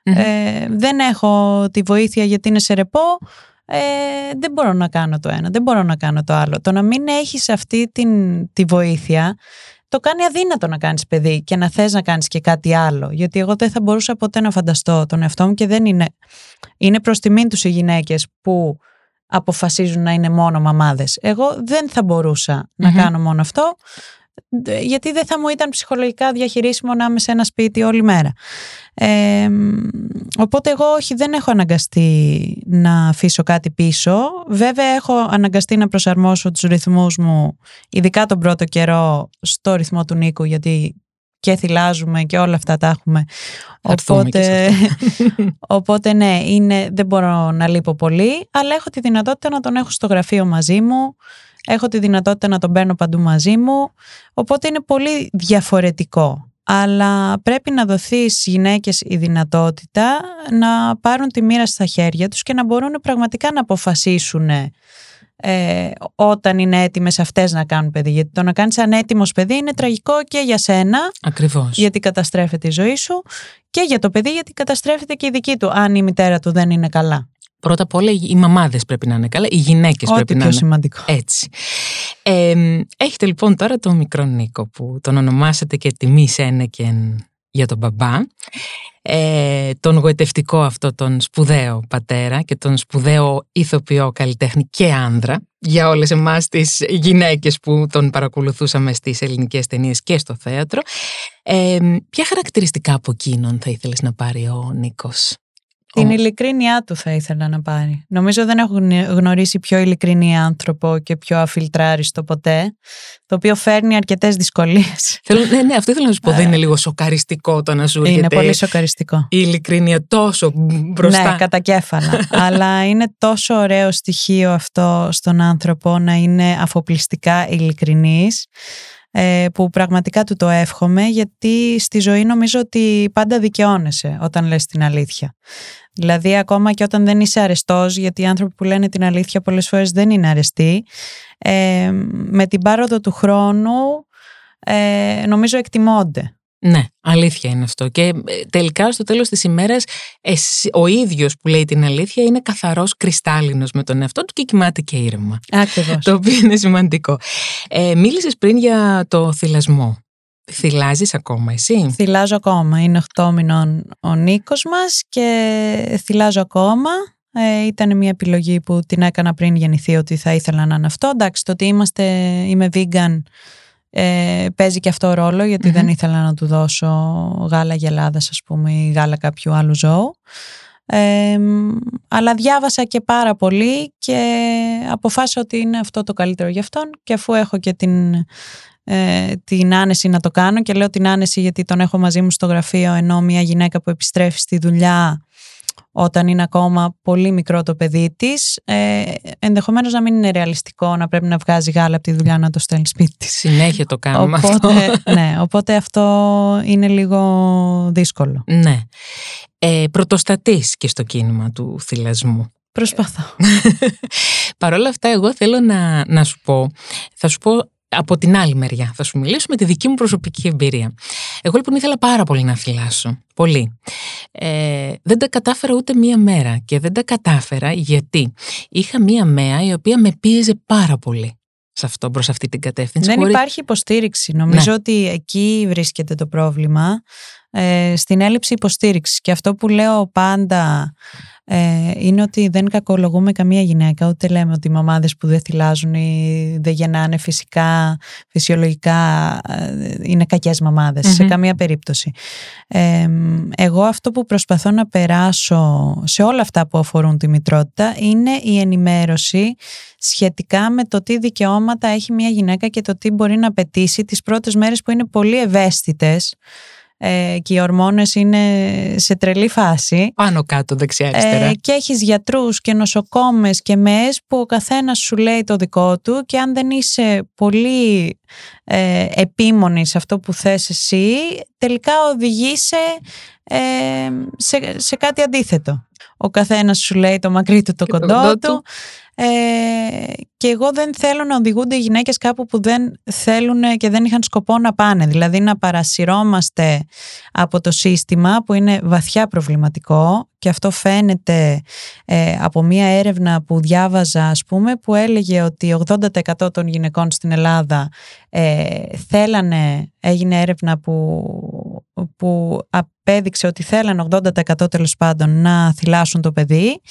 Ε, δεν έχω τη βοήθεια γιατί είναι σε ρεπό, ε, δεν μπορώ να κάνω το ένα, δεν μπορώ να κάνω το άλλο. Το να μην έχεις αυτή την, τη βοήθεια το κάνει αδύνατο να κάνεις παιδί και να θες να κάνεις και κάτι άλλο. Γιατί εγώ δεν θα μπορούσα ποτέ να φανταστώ τον εαυτό μου και δεν είναι... Είναι προς τιμήν τους οι γυναίκες που αποφασίζουν να είναι μόνο μαμάδες. Εγώ δεν θα μπορουσα να κάνω μόνο αυτό γιατί δεν θα μου ήταν ψυχολογικά διαχειρίσιμο να είμαι σε ένα σπίτι όλη μέρα. Ε, οπότε εγώ όχι δεν έχω αναγκαστεί να αφήσω κάτι πίσω. Βέβαια έχω αναγκαστεί να προσαρμόσω τους ρυθμούς μου, ειδικά τον πρώτο καιρό, στο ρυθμό του Νίκου, γιατί και θυλάζουμε και όλα αυτά τα έχουμε. Οπότε, οπότε ναι, είναι, δεν μπορώ να λείπω πολύ, αλλά έχω τη δυνατότητα να τον έχω στο γραφείο μαζί μου, έχω τη δυνατότητα να τον παίρνω παντού μαζί μου, οπότε είναι πολύ διαφορετικό. Αλλά πρέπει να δοθείς στις γυναίκες η δυνατότητα να πάρουν τη μοίρα στα χέρια τους και να μπορούν πραγματικά να αποφασίσουν ε, όταν είναι έτοιμες αυτές να κάνουν παιδί. Γιατί το να κάνεις ανέτοιμος παιδί είναι τραγικό και για σένα. Ακριβώς. Γιατί καταστρέφεται η ζωή σου και για το παιδί γιατί καταστρέφεται και η δική του αν η μητέρα του δεν είναι καλά. Πρώτα απ' όλα οι μαμάδες πρέπει να είναι καλά, οι γυναίκες πρέπει να είναι. σημαντικό. Έτσι. Ε, έχετε λοιπόν τώρα τον μικρό Νίκο που τον ονομάσατε και τιμή Σένεκεν για τον μπαμπά. Ε, τον γοητευτικό αυτό τον σπουδαίο πατέρα και τον σπουδαίο ηθοποιό καλλιτέχνη και άνδρα για όλες εμάς τις γυναίκες που τον παρακολουθούσαμε στις ελληνικές ταινίες και στο θέατρο. Ε, ποια χαρακτηριστικά από εκείνον θα ήθελες να πάρει ο Νίκος; Την ειλικρίνειά του θα ήθελα να πάρει. Νομίζω δεν έχω γνωρίσει πιο ειλικρινή άνθρωπο και πιο αφιλτράριστο ποτέ, το οποίο φέρνει αρκετές δυσκολίες. ναι, ναι, αυτό ήθελα να σου πω. δεν είναι λίγο σοκαριστικό το να σου έρχεται. Είναι πολύ σοκαριστικό. Η ειλικρίνεια τόσο μπροστά. Ναι, κατά κέφαλα. Αλλά είναι τόσο ωραίο στοιχείο αυτό στον άνθρωπο να είναι αφοπλιστικά ειλικρινής ε, που πραγματικά του το εύχομαι γιατί στη ζωή νομίζω ότι πάντα δικαιώνεσαι όταν λες την αλήθεια. Δηλαδή ακόμα και όταν δεν είσαι αρεστός, γιατί οι άνθρωποι που λένε την αλήθεια πολλές φορές δεν είναι αρεστοί, ε, με την πάροδο του χρόνου ε, νομίζω εκτιμώνται. Ναι, αλήθεια είναι αυτό. Και ε, τελικά στο τέλος της ημέρας ο ίδιος που λέει την αλήθεια είναι καθαρός κρυστάλλινος με τον εαυτό του και κοιμάται και ήρεμα. Ακριβώς. Το οποίο είναι σημαντικό. Ε, μίλησες πριν για το θυλασμό. Θυλάζεις ακόμα εσύ; Θυλάζω ακόμα. Είναι 8 μηνών ο Νίκος μας και θυλάζω ακόμα. Ε, ήταν μια επιλογή που την έκανα πριν γεννηθεί ότι θα ήθελα να είναι αυτό. Εντάξει, το ότι είμαστε, είμαι vegan ε, παίζει και αυτό ρόλο δεν ήθελα να του δώσω γάλα γελάδας ας πούμε ή γάλα κάποιου άλλου ζώου. Ε, αλλά διάβασα και πάρα πολύ και αποφάσισα ότι είναι αυτό το καλύτερο για αυτόν και αφού έχω και την, ε, την άνεση να το κάνω και λέω την άνεση γιατί τον έχω μαζί μου στο γραφείο ενώ μια γυναίκα που επιστρέφει στη δουλειά όταν είναι ακόμα πολύ μικρό το παιδί της, ε, ενδεχομένως να μην είναι ρεαλιστικό να πρέπει να βγάζει γάλα από τη δουλειά να το στέλνει σπίτι της. Συνέχεια το κάνουμε οπότε, αυτό. Ναι, οπότε αυτό είναι λίγο δύσκολο. Ναι. Ε, πρωτοστατείς και στο κίνημα του θυλασμού. Προσπαθώ. Παρ' όλα αυτά εγώ θέλω να, να σου πω, θα σου πω από την άλλη μεριά. Θα σου μιλήσω με τη δική μου προσωπική εμπειρία. Εγώ λοιπόν ήθελα πάρα πολύ να θυλάσω. Πολύ. Ε, δεν τα κατάφερα ούτε μία μέρα. Και δεν τα κατάφερα γιατί είχα μία μέα η οποία με πίεζε πάρα πολύ σε αυτό, προς αυτή την κατεύθυνση. Δεν υπάρχει υποστήριξη. Νομίζω ναι. ότι εκεί βρίσκεται το πρόβλημα. Ε, στην έλλειψη υποστήριξης. Και αυτό που λέω πάντα ε, είναι ότι δεν κακολογούμε καμία γυναίκα, ούτε λέμε ότι οι μαμάδες που δεν θυλάζουν ή δεν γεννάνε φυσικά, φυσιολογικά ε, είναι κακές σε καμία περίπτωση. Ε, εγώ αυτό που προσπαθώ να περάσω σε όλα αυτά που αφορούν τη μητρότητα είναι η ενημέρωση σχετικά με το τι δικαιώματα έχει μια γυναίκα και το τι μπορεί να απαιτήσει τις πρώτες μέρες που είναι πολύ ευαίσθητες ε, και οι ορμόνες είναι σε τρελή φάση. Πάνω κάτω δεξιά αριστερά. Ε, και έχεις γιατρούς και νοσοκόμες και ΜΕΣ που ο καθένας σου λέει το δικό του και αν δεν είσαι πολύ ε, επίμονη σε αυτό που θες εσύ τελικά οδηγείσαι ε, σε, σε κάτι αντίθετο. Ο καθένας σου λέει το μακρύ του το κοντό, του. Ε, και εγώ δεν θέλω να οδηγούνται οι γυναίκες κάπου που δεν θέλουν και δεν είχαν σκοπό να πάνε. Δηλαδή να παρασυρώμαστε από το σύστημα που είναι βαθιά προβληματικό και αυτό φαίνεται ε, από μία έρευνα που διάβαζα ας πούμε που έλεγε ότι 80% των γυναικών στην Ελλάδα ε, θέλανε, έγινε έρευνα που, που απέδειξε ότι θέλανε 80% τέλος πάντων να θυλάσουν το παιδί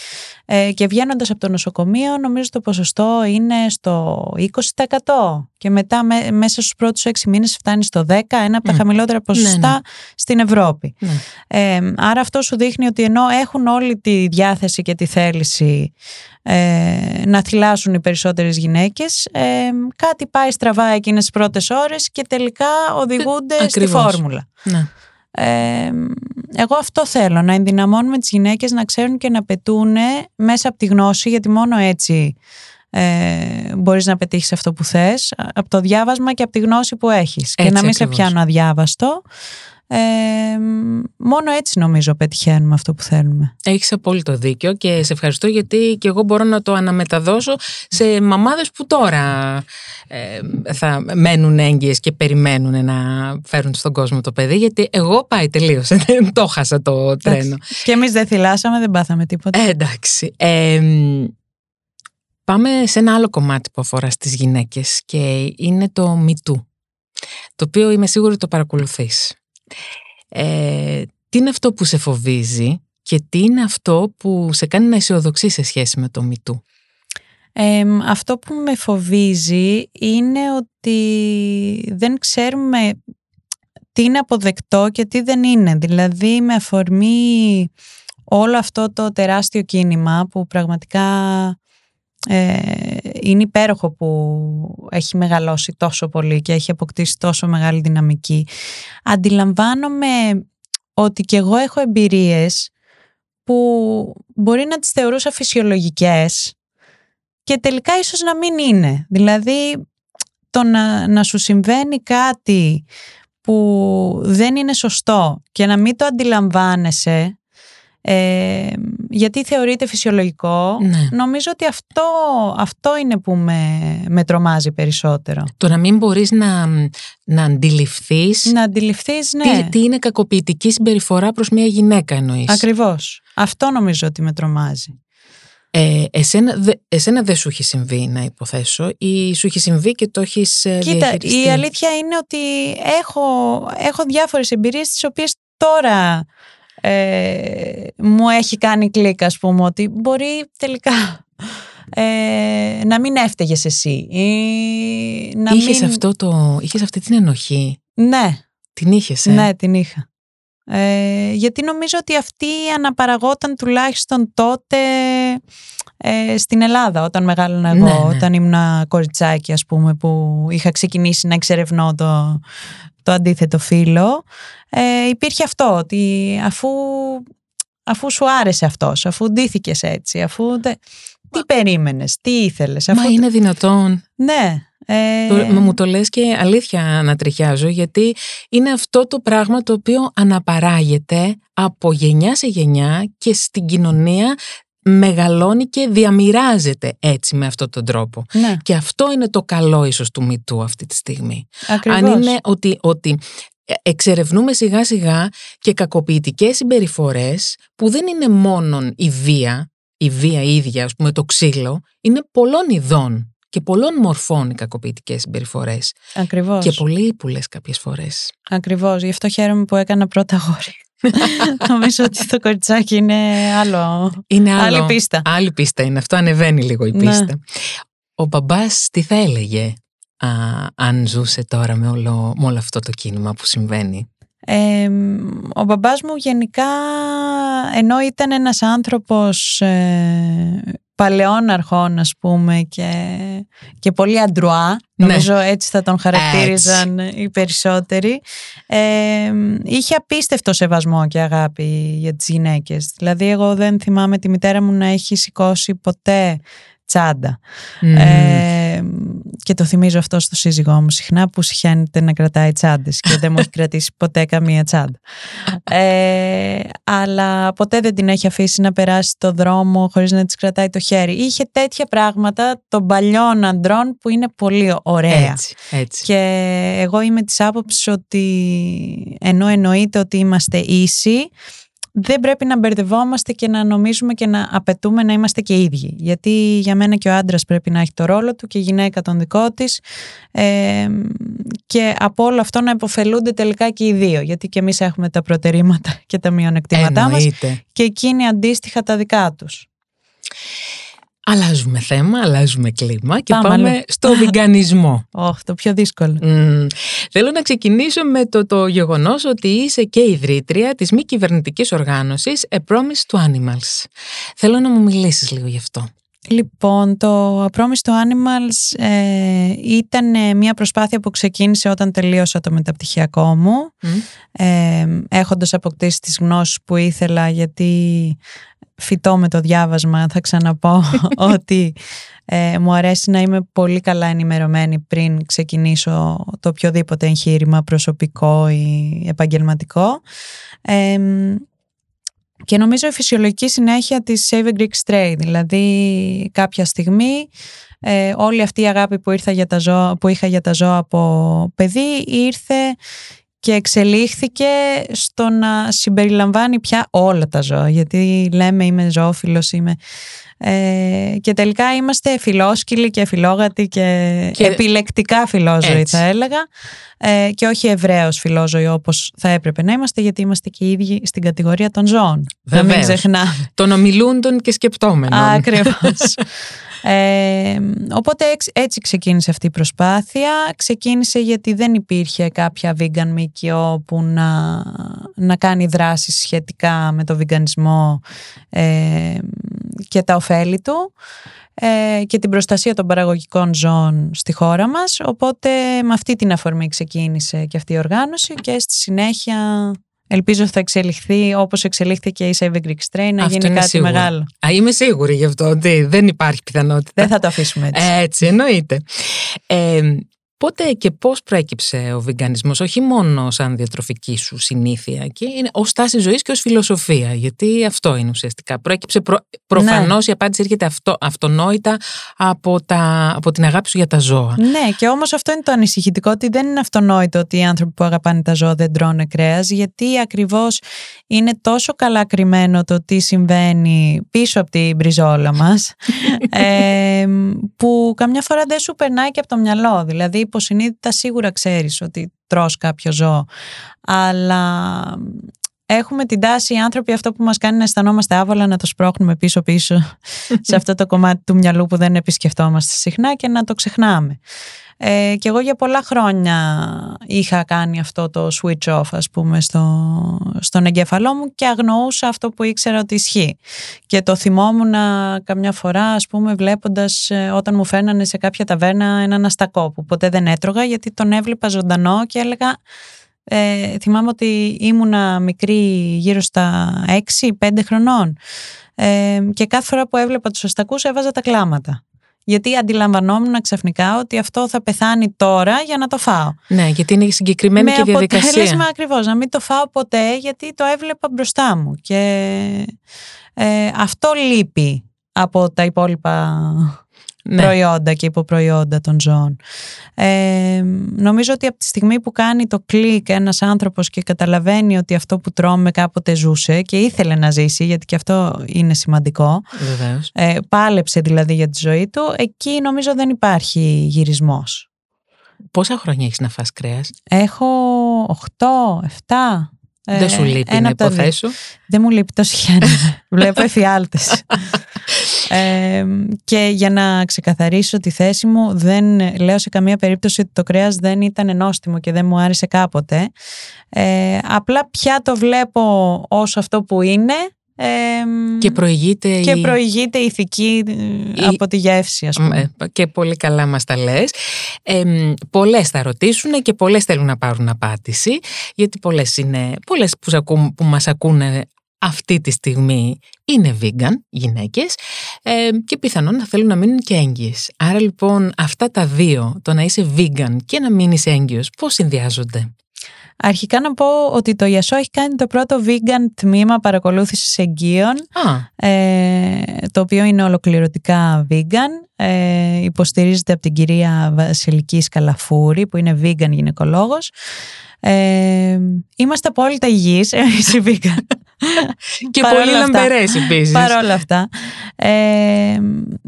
ε, και βγαίνοντας από το νοσοκομείο νομίζω το ποσοστό είναι στο 20% και μετά μέσα στους πρώτους 6 μήνες φτάνει στο 10, ένα από τα ναι. χαμηλότερα ποσοστά ναι, ναι. στην Ευρώπη. Ε, άρα αυτό σου δείχνει ότι ενώ έχουν όλη τη διάθεση και τη θέληση ε, να θυλάσουν οι περισσότερες γυναίκες, ε, κάτι πάει στραβά εκείνες τις πρώτες ώρες και τελικά οδηγούνται στη φόρμουλα. Ναι. Ε, εγώ αυτό θέλω, να ενδυναμώνουμε τις γυναίκες να ξέρουν και να πετούν μέσα από τη γνώση, γιατί μόνο έτσι ε, μπορείς να πετύχεις αυτό που θες, από το διάβασμα και από τη γνώση που έχεις. και να μην σε πιάνω αδιάβαστο. Ε, μόνο έτσι νομίζω πετυχαίνουμε αυτό που θέλουμε. Έχεις απόλυτο δίκιο και σε ευχαριστώ γιατί και εγώ μπορώ να το αναμεταδώσω σε μαμάδες που τώρα ε, θα μένουν έγκυες και περιμένουν να φέρουν στον κόσμο το παιδί γιατί εγώ πάει τελείωσε, δεν το χάσα το τρένο. Και εμείς δεν θυλάσαμε, δεν πάθαμε τίποτα. Ε, εντάξει. πάμε σε ένα άλλο κομμάτι που αφορά στις γυναίκες και είναι το MeToo το οποίο είμαι σίγουρη το παρακολουθείς. Ε, τι είναι αυτό που σε φοβίζει και τι είναι αυτό που σε κάνει να αισιοδοξείς σε σχέση με το μητού. Ε, αυτό που με φοβίζει είναι ότι δεν ξέρουμε τι είναι αποδεκτό και τι δεν είναι. Δηλαδή με αφορμή όλο αυτό το τεράστιο κίνημα που πραγματικά ε, είναι υπέροχο που έχει μεγαλώσει τόσο πολύ και έχει αποκτήσει τόσο μεγάλη δυναμική. Αντιλαμβάνομαι ότι και εγώ έχω εμπειρίες που μπορεί να τις θεωρούσα φυσιολογικές και τελικά ίσως να μην είναι. Δηλαδή το να, να σου συμβαίνει κάτι που δεν είναι σωστό και να μην το αντιλαμβάνεσαι ε, γιατί θεωρείται φυσιολογικό. Ναι. Νομίζω ότι αυτό, αυτό είναι που με, με τρομάζει περισσότερο. Το να μην μπορείς να, να αντιληφθείς... Να αντιληφθείς, ναι. Τι, τι είναι κακοποιητική συμπεριφορά προς μια γυναίκα εννοείς. Ακριβώς. Αυτό νομίζω ότι με τρομάζει. Ε, εσένα, δε, εσένα δεν σου έχει συμβεί να υποθέσω ή σου έχει συμβεί και το έχεις ε, Κοίτα, η αλήθεια είναι ότι έχω, έχω διάφορες εμπειρίες τις οποίες τώρα ε, μου έχει κάνει κλικ ας πούμε ότι μπορεί τελικά ε, να μην έφταιγες εσύ ή να είχες, μην... αυτό το, είχες αυτή την ενοχή; Ναι. Την είχες ε; ναι την είχα. Ε, γιατί νομίζω ότι αυτή αναπαραγόταν τουλάχιστον τότε ε, στην Ελλάδα όταν μεγάλωνα εγώ, ναι, ναι. όταν ήμουν κοριτσάκι ας πούμε που είχα ξεκινήσει να εξερευνώ το, το αντίθετο φύλλο ε, υπήρχε αυτό ότι αφού, αφού σου άρεσε αυτός, αφού ντύθηκες έτσι, αφού... Τι περίμενες, τι ήθελες. Αφού... Μα είναι δυνατόν. Ναι. Ε... μου το λες και αλήθεια να τριχιάζω γιατί είναι αυτό το πράγμα το οποίο αναπαράγεται από γενιά σε γενιά και στην κοινωνία μεγαλώνει και διαμοιράζεται έτσι με αυτόν τον τρόπο. Ναι. Και αυτό είναι το καλό ίσως του μητού αυτή τη στιγμή. Ακριβώς. Αν είναι ότι, ότι εξερευνούμε σιγά σιγά και κακοποιητικές συμπεριφορές που δεν είναι μόνον η βία, η βία ίδια, ας πούμε το ξύλο, είναι πολλών ειδών και πολλών μορφών οι κακοποιητικές συμπεριφορές. Ακριβώς. Και πολύ ύπουλες κάποιες φορές. Ακριβώς, γι' αυτό χαίρομαι που έκανα πρώτα γόρι. Νομίζω ότι το κοριτσάκι είναι άλλο. Είναι άλλο. άλλη πίστα. Άλλη πίστα είναι. Αυτό ανεβαίνει λίγο η ναι. πίστα. Ο μπαμπάς τι θα έλεγε; Α, αν ζούσε τώρα με όλο, με όλο αυτό το κίνημα που συμβαίνει. Ε, ο μπαμπάς μου γενικά ενώ ήταν ένας άνθρωπος ε, παλαιών αρχών ας πούμε και, και πολύ αντρουά ναι. νομίζω έτσι θα τον χαρακτήριζαν οι περισσότεροι ε, είχε απίστευτο σεβασμό και αγάπη για τις γυναίκες δηλαδή εγώ δεν θυμάμαι τη μητέρα μου να έχει σηκώσει ποτέ τσάντα. Ε, και το θυμίζω αυτό στο σύζυγό μου συχνά που συχαίνεται να κρατάει τσάντες και δεν μου έχει κρατήσει ποτέ καμία τσάντα. Ε, αλλά ποτέ δεν την έχει αφήσει να περάσει το δρόμο χωρίς να της κρατάει το χέρι. Είχε τέτοια πράγματα των παλιών αντρών που είναι πολύ ωραία. Έτσι, έτσι. Και εγώ είμαι της άποψης ότι ενώ εννοείται ότι είμαστε ίσοι, δεν πρέπει να μπερδευόμαστε και να νομίζουμε και να απαιτούμε να είμαστε και ίδιοι. Γιατί για μένα και ο άντρας πρέπει να έχει το ρόλο του και η γυναίκα τον δικό της ε, και από όλο αυτό να υποφελούνται τελικά και οι δύο. Γιατί και εμείς έχουμε τα προτερήματα και τα μειονεκτήματά μας και εκείνοι αντίστοιχα τα δικά τους. Αλλάζουμε θέμα, αλλάζουμε κλίμα και πάμε, στο βιγκανισμό. Όχι, το πιο δύσκολο. Θέλω να ξεκινήσω με το, το γεγονός ότι είσαι και ιδρύτρια της μη κυβερνητικής οργάνωσης A Promise to Animals. Θέλω να μου μιλήσεις λίγο γι' αυτό. Λοιπόν, το A Promise to Animals ε, ήταν μια προσπάθεια που ξεκίνησε όταν τελείωσα το μεταπτυχιακό μου, mm. ε, έχοντας αποκτήσει τις γνώσεις που ήθελα γιατί φυτό με το διάβασμα θα ξαναπώ ότι ε, μου αρέσει να είμαι πολύ καλά ενημερωμένη πριν ξεκινήσω το οποιοδήποτε εγχείρημα προσωπικό ή επαγγελματικό. Και νομίζω η φυσιολογική συνέχεια της Save a Greek Stray, δηλαδή κάποια στιγμή ε, όλη αυτή η αγάπη που, ήρθα για τα ζώα, που είχα για τα ζώα από παιδί ήρθε και εξελίχθηκε στο να συμπεριλαμβάνει πια όλα τα ζώα γιατί λέμε είμαι ζωόφιλος είμαι ε, και τελικά είμαστε φιλόσκυλοι και φιλόγατοι και, επιλεκτικά φιλόζωοι θα έλεγα ε, και όχι ευρέως φιλόζωοι όπως θα έπρεπε να είμαστε γιατί είμαστε και οι ίδιοι στην κατηγορία των ζώων. Βεβαίως. Να μην ξεχνάμε. Των ομιλούντων και σκεπτόμενων. Ακριβώς. Ε, οπότε έτσι ξεκίνησε αυτή η προσπάθεια. Ξεκίνησε γιατί δεν υπήρχε κάποια vegan μήκυο που να, να κάνει δράσεις σχετικά με το βιγκανισμό ε, και τα ωφέλη του ε, και την προστασία των παραγωγικών ζώων στη χώρα μας. Οπότε με αυτή την αφορμή ξεκίνησε και αυτή η οργάνωση και στη συνέχεια Ελπίζω θα εξελιχθεί όπως εξελίχθηκε η Save Greek Strain να γίνει κάτι μεγάλο. Α, είμαι σίγουρη γι' αυτό ότι δεν υπάρχει πιθανότητα. Δεν θα το αφήσουμε έτσι. Έτσι, εννοείται. Ε, Πότε και πώς προέκυψε ο βιγκανισμός, όχι μόνο σαν διατροφική σου συνήθεια, και είναι ως στάση ζωής και ως φιλοσοφία, γιατί αυτό είναι ουσιαστικά. Προέκυψε προ, προφανώς ναι. η απάντηση έρχεται αυτό, αυτονόητα από, τα, από την αγάπη σου για τα ζώα. Ναι, και όμως αυτό είναι το ανησυχητικό, ότι δεν είναι αυτονόητο ότι οι άνθρωποι που αγαπάνε τα ζώα δεν τρώνε κρέας, γιατί ακριβώς είναι τόσο καλά κρυμμένο το τι συμβαίνει πίσω από την μπριζόλα μας, ε, που καμιά φορά δεν σου περνάει και από το μυαλό. Δηλαδή υποσυνείδητα σίγουρα ξέρεις ότι τρως κάποιο ζώο. Αλλά έχουμε την τάση οι άνθρωποι αυτό που μας κάνει να αισθανόμαστε άβολα να το σπρώχνουμε πίσω-πίσω σε αυτό το κομμάτι του μυαλού που δεν επισκεφτόμαστε συχνά και να το ξεχνάμε. Ε, και εγώ για πολλά χρόνια είχα κάνει αυτό το switch off ας πούμε στο, στον εγκέφαλό μου και αγνοούσα αυτό που ήξερα ότι ισχύει. Και το θυμόμουν καμιά φορά ας πούμε βλέποντας ε, όταν μου φέρνανε σε κάποια ταβέρνα έναν αστακό που ποτέ δεν έτρωγα γιατί τον έβλεπα ζωντανό και έλεγα ε, θυμάμαι ότι ήμουνα μικρή γύρω στα 6-5 χρονών ε, και κάθε φορά που έβλεπα τους αστακούς έβαζα τα κλάματα γιατί αντιλαμβανόμουν ξαφνικά ότι αυτό θα πεθάνει τώρα για να το φάω. Ναι, γιατί είναι συγκεκριμένη και διαδικασία. Με αποτέλεσμα ακριβώς, να μην το φάω ποτέ γιατί το έβλεπα μπροστά μου και ε, αυτό λείπει από τα υπόλοιπα ναι. προϊόντα και υποπροϊόντα των ζώων. Ε, νομίζω ότι από τη στιγμή που κάνει το κλικ ένας άνθρωπος και καταλαβαίνει ότι αυτό που τρώμε κάποτε ζούσε και ήθελε να ζήσει, γιατί και αυτό είναι σημαντικό, ε, πάλεψε δηλαδή για τη ζωή του, εκεί νομίζω δεν υπάρχει γυρισμός. Πόσα χρόνια έχεις να φας κρέας; Έχω 8, 7... Δεν σου λείπει να υποθέσω. Δεν μου λείπει το σχέδιο. Βλέπω εφιάλτες. Ε, και για να ξεκαθαρίσω τη θέση μου, δεν λέω σε καμία περίπτωση ότι το κρέας δεν ήταν νόστιμο και δεν μου άρεσε κάποτε. Ε, απλά πια το βλέπω ως αυτό που είναι ε, και προηγείται, και η... προηγείται ηθική ε, από τη γεύση ας πούμε. Και πολύ καλά μας τα λες. Ε, πολλές θα ρωτήσουν και πολλές θέλουν να πάρουν απάντηση γιατί πολλές είναι, πολλές που, που μας ακούνε αυτή τη στιγμή είναι vegan γυναίκες ε, και πιθανόν να θέλουν να μείνουν και έγκυες. Άρα λοιπόν αυτά τα δύο, το να είσαι vegan και να μείνεις έγκυος, πώς συνδυάζονται; Αρχικά να πω ότι το Ιασό έχει κάνει το πρώτο vegan τμήμα παρακολούθησης εγγύων, ε, το οποίο είναι ολοκληρωτικά vegan. Ε, υποστηρίζεται από την κυρία Βασιλική Σκαλαφούρη, που είναι vegan γυναικολόγος. Ε, είμαστε απόλυτα υγιείς, εμείς οι vegan. και πολύ λαμπερές επίσης. Παρ' όλα αυτά. Ε,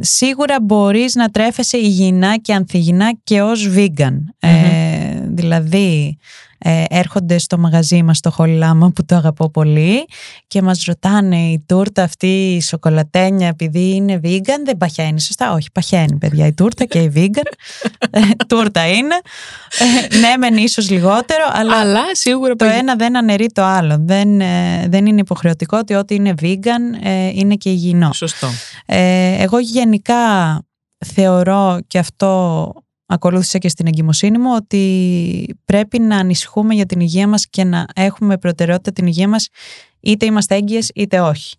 σίγουρα μπορείς να τρέφεσαι υγιεινά και ανθυγιεινά και ως vegan. Ε, δηλαδή ε, έρχονται στο μαγαζί μας το Χολιλάμα που το αγαπώ πολύ και μας ρωτάνε η τούρτα αυτή η σοκολατένια επειδή είναι vegan δεν παχαίνει σωστά, όχι παχαίνει παιδιά η τούρτα και η vegan ε, τούρτα είναι ε, ναι μεν ίσως λιγότερο αλλά, αλλά σίγουρα το ένα δεν αναιρεί το άλλο. Δεν, ε, δεν είναι υποχρεωτικό ότι ό,τι είναι vegan είναι και υγιεινό Σωστό. εγώ γενικά θεωρώ και αυτό ακολούθησα και στην εγκυμοσύνη μου ότι πρέπει να ανησυχούμε για την υγεία μας και να έχουμε προτεραιότητα την υγεία μας είτε είμαστε έγκυες είτε όχι.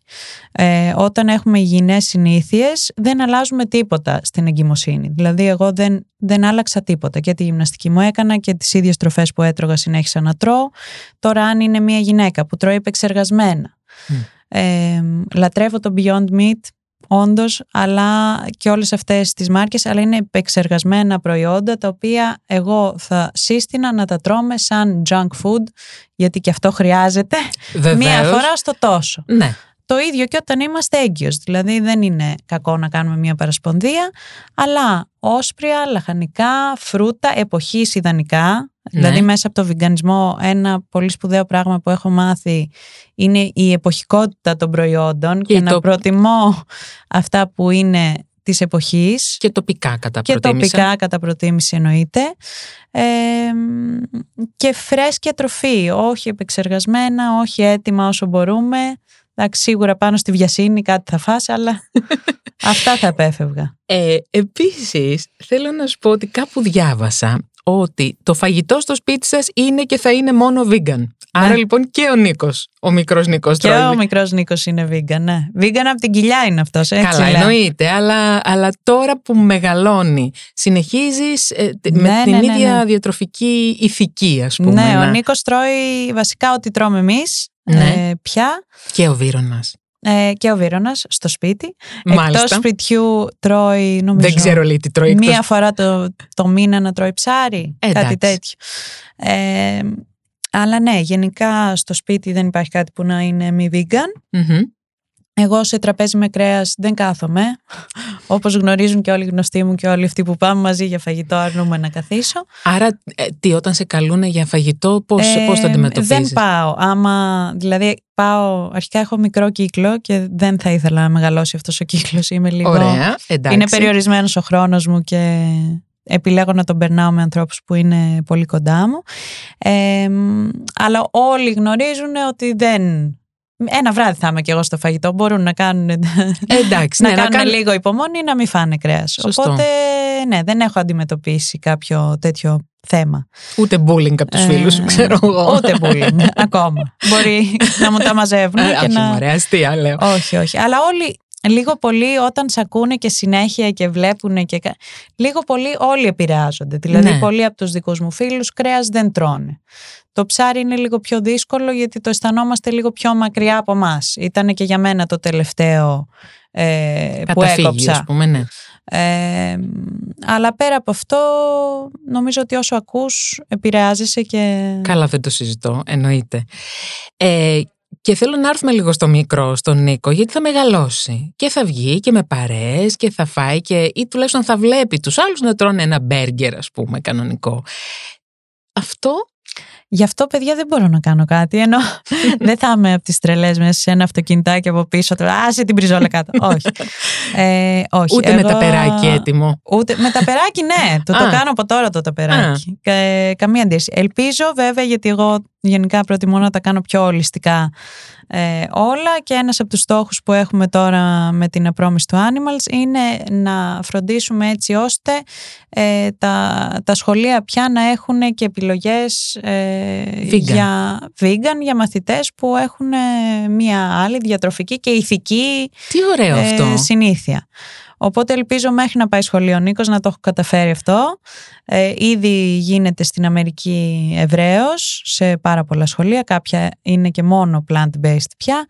Ε, όταν έχουμε υγιεινές συνήθειες δεν αλλάζουμε τίποτα στην εγκυμοσύνη. Δηλαδή εγώ δεν, δεν άλλαξα τίποτα και τη γυμναστική μου έκανα και τις ίδιες τροφές που έτρωγα συνέχισα να τρώω. Τώρα αν είναι μια γυναίκα που τρώει επεξεργασμένα, ε, λατρεύω το Beyond Meat Όντως, αλλά και όλες αυτές τις μάρκες, αλλά είναι επεξεργασμένα προϊόντα τα οποία εγώ θα σύστηνα να τα τρώμε σαν junk food, γιατί και αυτό χρειάζεται μία φορά στο τόσο. Ναι. Το ίδιο και όταν είμαστε έγκυος, δηλαδή δεν είναι κακό να κάνουμε μια παρασπονδία, αλλά όσπρια, λαχανικά, φρούτα, εποχής ιδανικά, Δηλαδή, ναι. Δηλαδή μέσα από το βιγκανισμό ένα πολύ σπουδαίο πράγμα που έχω μάθει είναι η εποχικότητα των προϊόντων και, να προτιμώ αυτά που είναι της εποχής. Και τοπικά κατά και προτίμηση. Και τοπικά κατά προτίμηση εννοείται. Ε, και φρέσκια τροφή, όχι επεξεργασμένα, όχι έτοιμα όσο μπορούμε. Εντάξει, σίγουρα πάνω στη βιασύνη κάτι θα φας, αλλά αυτά θα επέφευγα. Ε, επίσης, θέλω να σου πω ότι κάπου διάβασα ότι το φαγητό στο σπίτι σας είναι και θα είναι μόνο vegan. Άρα ναι. λοιπόν και ο Νίκος, ο μικρός Νίκος Και ο μικρός Νίκος είναι vegan, ναι. Vegan από την κοιλιά είναι αυτός, έτσι Καλά, εννοείται, αλλά, αλλά τώρα που μεγαλώνει, συνεχίζεις ε, με ναι, την ναι, ίδια διατροφική ηθική, ας πούμε. Ναι, ο Νίκος τρώει βασικά ό,τι τρώμε εμείς, ε, πια. Και ο Βύρονας. Ε, και ο Βίρονας στο σπίτι. Εκτός σπιτιού τρώει, νομίζω. Δεν ξέρω λέει τι τρώει. Μία φορά το, το μήνα να τρώει ψάρι. Ε, κάτι τέτοιο. Ε, αλλά ναι, γενικά στο σπίτι δεν υπάρχει κάτι που να είναι μη vegan. Εγώ σε τραπέζι με κρέας δεν κάθομαι. Όπως γνωρίζουν και όλοι οι γνωστοί μου και όλοι αυτοί που πάμε μαζί για φαγητό, αρνούμε να καθίσω. Άρα, ε, τι, όταν σε καλούν για φαγητό, πώς ε, πώς το αντιμετωπίζεις; Δεν πάω. Άμα, δηλαδή, πάω. Αρχικά έχω μικρό κύκλο και δεν θα ήθελα να μεγαλώσει αυτός ο κύκλος. Είμαι λίγο. Ωραία, εντάξει. Είναι περιορισμένος ο χρόνος μου και επιλέγω να τον περνάω με ανθρώπους που είναι πολύ κοντά μου. Ε, αλλά όλοι γνωρίζουν ότι δεν ένα βράδυ θα είμαι και εγώ στο φαγητό. Μπορούν να κάνουν, Εντάξει, να ναι, κάνουν λίγο υπομονή ή να μην φάνε κρέας. Οπότε, ναι, δεν έχω αντιμετωπίσει κάποιο τέτοιο θέμα. Ούτε bullying από τους ε, φίλους σου, ξέρω εγώ. Ούτε bullying, ακόμα. Μπορεί να μου τα μαζεύουν. Ε, και όχι, να... μωρέ, αστεία λέω. Όχι, όχι. Αλλά όλοι λίγο πολύ όταν σε ακούνε και συνέχεια και βλέπουν και... Λίγο πολύ όλοι επηρεάζονται. Δηλαδή ναι. πολλοί από τους δικούς μου φίλους κρέας δεν τρώνε. Το ψάρι είναι λίγο πιο δύσκολο γιατί το αισθανόμαστε λίγο πιο μακριά από εμάς. Ήταν και για μένα το τελευταίο ε, που έκοψα. Ας πούμε, ναι. Ε, αλλά πέρα από αυτό νομίζω ότι όσο ακούς επηρεάζεσαι και... Καλά δεν το συζητώ, εννοείται. Ε, και θέλω να έρθουμε λίγο στο μικρό, στον Νίκο, γιατί θα μεγαλώσει και θα βγει και με παρέες και θα φάει και, ή τουλάχιστον θα βλέπει τους άλλους να τρώνε ένα μπέργκερ ας πούμε κανονικό. Αυτό Γι' αυτό, παιδιά, δεν μπορώ να κάνω κάτι. Ενώ δεν θα είμαι από τις τρελές μέσα σε ένα αυτοκινητάκι από πίσω. Τώρα, άσε την πριζόλα κάτω. όχι. Ε, όχι. Ούτε με τα περάκι έτοιμο. Ούτε με τα περάκι, ναι. το, το κάνω από τώρα το ταπεράκι. καμία αντίρρηση. Ελπίζω, βέβαια, γιατί εγώ γενικά προτιμώ να τα κάνω πιο ολιστικά ε, όλα και ένας από τους στόχους που έχουμε τώρα με την απρόμηση του Animals είναι να φροντίσουμε έτσι ώστε ε, τα, τα σχολεία πια να έχουν και επιλογές ε, για vegan, για μαθητές που έχουν μια άλλη διατροφική και ηθική Τι ωραίο αυτό. συνήθεια. Οπότε ελπίζω μέχρι να πάει σχολείο ο Νίκος να το έχω καταφέρει αυτό. Ε, ήδη γίνεται στην Αμερική ευρέως σε πάρα πολλά σχολεία. Κάποια είναι και μόνο plant-based πια.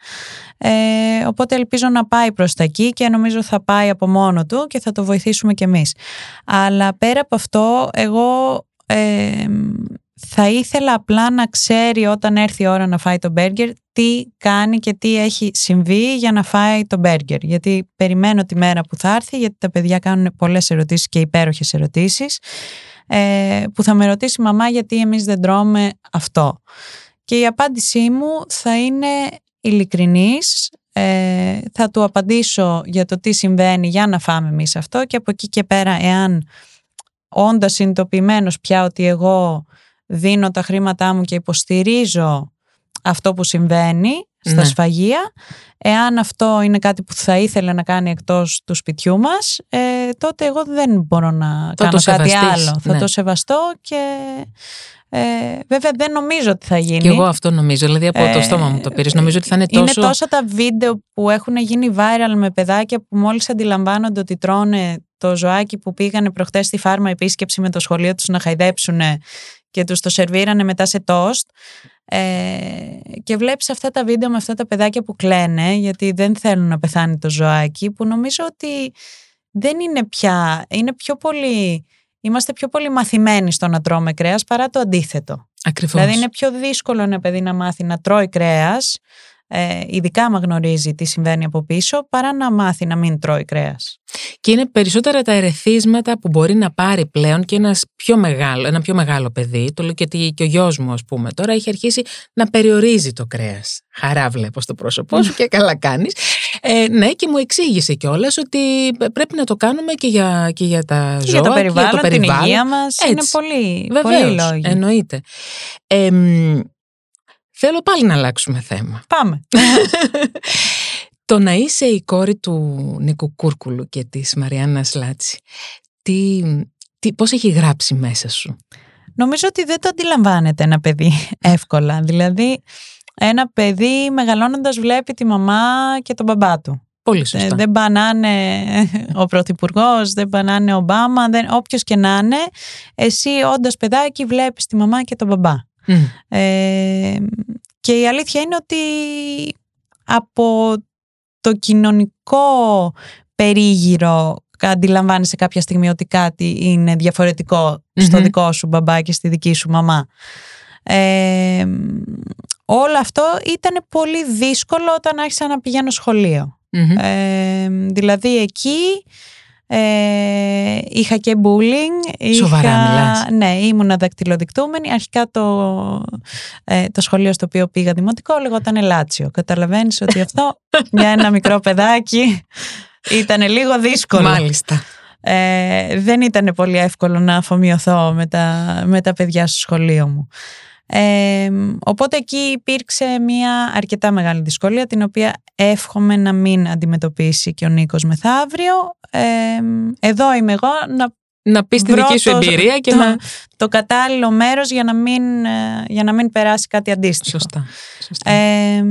Ε, οπότε ελπίζω να πάει προς τα εκεί και νομίζω θα πάει από μόνο του και θα το βοηθήσουμε κι εμείς. Αλλά πέρα από αυτό, εγώ... Ε, θα ήθελα απλά να ξέρει όταν έρθει η ώρα να φάει το μπέργκερ τι κάνει και τι έχει συμβεί για να φάει το μπέργκερ. Γιατί περιμένω τη μέρα που θα έρθει, γιατί τα παιδιά κάνουν πολλές ερωτήσεις και υπέροχες ερωτήσεις, ε, που θα με ρωτήσει μαμά γιατί εμείς δεν τρώμε αυτό; Και η απάντησή μου θα είναι ειλικρινής, ε, θα του απαντήσω για το τι συμβαίνει για να φάμε εμείς αυτό και από εκεί και πέρα εάν όντας συνειδητοποιημένος πια ότι εγώ δίνω τα χρήματά μου και υποστηρίζω αυτό που συμβαίνει στα ναι. σφαγεία. Εάν αυτό είναι κάτι που θα ήθελε να κάνει εκτός του σπιτιού μας, ε, τότε εγώ δεν μπορώ να κάνω κάτι άλλο. Θα ναι. το σεβαστώ και ε, βέβαια δεν νομίζω ότι θα γίνει. Και εγώ αυτό νομίζω, δηλαδή από το ε, στόμα μου το πήρες. Νομίζω ότι θα είναι τόσο... Είναι τόσα τα βίντεο που έχουν γίνει viral με παιδάκια που μόλις αντιλαμβάνονται ότι τρώνε το ζωάκι που πήγανε προχτές στη φάρμα επίσκεψη με το σχολείο τους να χαϊδέψουν και τους το σερβίρανε μετά σε τόστ ε, και βλέπεις αυτά τα βίντεο με αυτά τα παιδάκια που κλαίνε γιατί δεν θέλουν να πεθάνει το ζωάκι που νομίζω ότι δεν είναι πια, είναι πιο πολύ, είμαστε πιο πολύ μαθημένοι στο να τρώμε κρέας παρά το αντίθετο. Ακριβώς. Δηλαδή είναι πιο δύσκολο ένα παιδί να μάθει να τρώει κρέας ε, ειδικά άμα γνωρίζει τι συμβαίνει από πίσω, παρά να μάθει να μην τρώει κρέας. Και είναι περισσότερα τα ερεθίσματα που μπορεί να πάρει πλέον και ένας πιο μεγάλο, ένα πιο μεγάλο παιδί, το λέω και, και ο γιος μου, ας πούμε, τώρα έχει αρχίσει να περιορίζει το κρέας. Χαρά βλέπω στο πρόσωπό σου και καλά κάνεις. Ε, ναι, και μου εξήγησε κιόλας ότι πρέπει να το κάνουμε και για, και για τα ζώα, για το περιβάλλον, για το περιβάλλον. την υγεία μας. Είναι πολύ, Βεβαίως, πολύ λόγοι. Εννοείται. Ε, Θέλω πάλι να αλλάξουμε θέμα. Πάμε. το να είσαι η κόρη του Νίκου Κούρκουλου και της Μαριάννας Λάτση, τι, τι, πώς έχει γράψει μέσα σου; Νομίζω ότι δεν το αντιλαμβάνεται ένα παιδί εύκολα. Δηλαδή, ένα παιδί μεγαλώνοντας βλέπει τη μαμά και τον μπαμπά του. Πολύ σωστά. Ε, δεν πανάνε ο Πρωθυπουργός, δεν πανάνε ο Ομπάμα, όποιος και να είναι. Εσύ, όντας παιδάκι, βλέπεις τη μαμά και τον μπαμπά. Ε, και η αλήθεια είναι ότι από το κοινωνικό περίγυρο αντιλαμβάνεσαι κάποια στιγμή ότι κάτι είναι στο δικό σου μπαμπά και στη δική σου μαμά. Ε, όλο αυτό ήταν πολύ δύσκολο όταν άρχισα να πηγαίνω Ε, δηλαδή εκεί ε, είχα και bullying. Σοβαρά είχα, Ναι, ήμουνα δακτυλοδεικτούμενη. Αρχικά το, ε, το σχολείο στο οποίο πήγα δημοτικό λεγόταν Ελάτσιο. Καταλαβαίνεις ότι αυτό για ένα μικρό παιδάκι ήταν λίγο δύσκολο. Μάλιστα. Ε, δεν ήταν πολύ εύκολο να αφομοιωθώ με τα, με τα παιδιά στο σχολείο μου. Ε, οπότε εκεί υπήρξε μια αρκετά μεγάλη δυσκολία την οποία εύχομαι να μην αντιμετωπίσει και ο Νίκος μεθαύριο. Ε, εδώ είμαι εγώ να να πεις τη δική σου εμπειρία και το, να... το κατάλληλο μέρος για να μην, ε, για να μην περάσει κάτι αντίστοιχο. Σωστά. σωστά. Ε,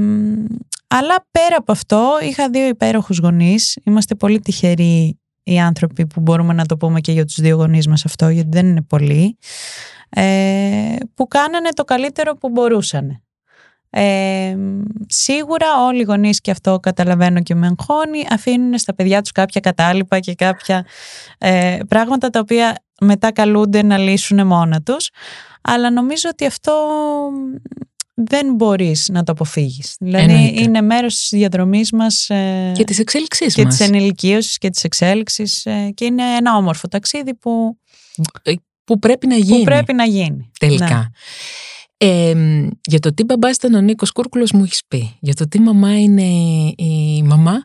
αλλά πέρα από αυτό είχα δύο υπέροχους γονείς. Είμαστε πολύ τυχεροί οι άνθρωποι που μπορούμε να το πούμε και για τους δύο γονείς μας αυτό γιατί δεν είναι πολλοί ε, που κάνανε το καλύτερο που μπορούσαν. Ε, σίγουρα όλοι οι γονείς και αυτό καταλαβαίνω και με εγχώνει αφήνουν στα παιδιά τους κάποια κατάλοιπα και κάποια ε, πράγματα τα οποία μετά καλούνται να λύσουν μόνα τους αλλά νομίζω ότι αυτό δεν μπορείς να το αποφύγεις. Δηλαδή είναι μέρος της διαδρομής μας ε, και της εξέλιξής και μας. της ενηλικίωσης και της εξέλιξης ε, και είναι ένα όμορφο ταξίδι που ε, που πρέπει να γίνει. Που πρέπει να γίνει. Τελικά. Ε, για το τι μπαμπά ήταν ο Νίκος Κούρκουλος μου έχεις πει. Για το τι μαμά είναι η μαμά.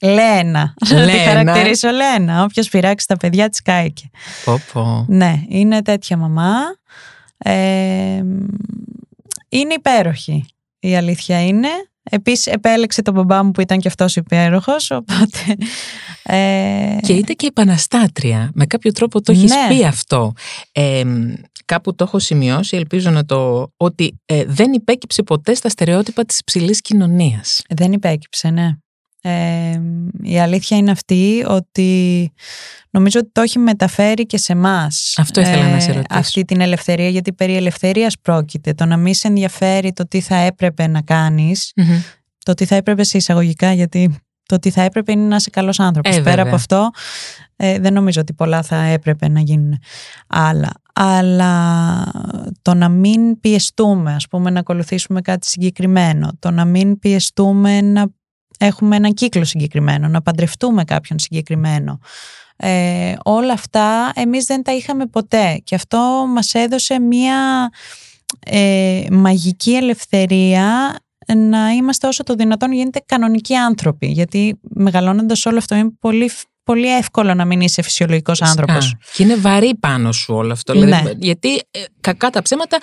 Λένα. Λένα. Τη χαρακτηρίσω Λένα. Όποιος πειράξει τα παιδιά της κάηκε. Πω, πω. Ναι, είναι τέτοια μαμά. Ε, είναι υπέροχη. Η αλήθεια είναι. Επίσης επέλεξε τον μπαμπά μου που ήταν και αυτός υπέροχος, οπότε... Ε... Και ήταν και επαναστάτρια. Με κάποιο τρόπο το έχεις ναι. πει αυτό. Ε, κάπου το έχω σημειώσει, ελπίζω να το... ότι ε, δεν υπέκυψε ποτέ στα στερεότυπα της ψηλής κοινωνίας. Δεν υπέκυψε, ναι. Ε, η αλήθεια είναι αυτή ότι νομίζω ότι το έχει μεταφέρει και σε εμάς. Αυτό ήθελα να σε ρωτήσω. Αυτή την ελευθερία, γιατί περί ελευθερίας πρόκειται. Το να μην σε ενδιαφέρει το τι θα έπρεπε να κάνεις, το τι θα έπρεπε σε εισαγωγικά, γιατί το τι θα έπρεπε είναι να είσαι καλός άνθρωπος. Ε, Πέρα από αυτό, ε, δεν νομίζω ότι πολλά θα έπρεπε να γίνουν άλλα. Αλλά το να μην πιεστούμε, ας πούμε, να ακολουθήσουμε κάτι συγκεκριμένο, το να μην πιεστούμε να έχουμε έναν κύκλο συγκεκριμένο, να παντρευτούμε κάποιον συγκεκριμένο. Ε, όλα αυτά εμείς δεν τα είχαμε ποτέ και αυτό μας έδωσε μια ε, μαγική ελευθερία να είμαστε όσο το δυνατόν γίνεται κανονικοί άνθρωποι γιατί μεγαλώνοντας όλο αυτό είναι πολύ πολύ εύκολο να μην είσαι φυσιολογικός άνθρωπος. Και είναι βαρύ πάνω σου όλο αυτό. Δηλαδή, ναι. γιατί ε, κακά τα ψέματα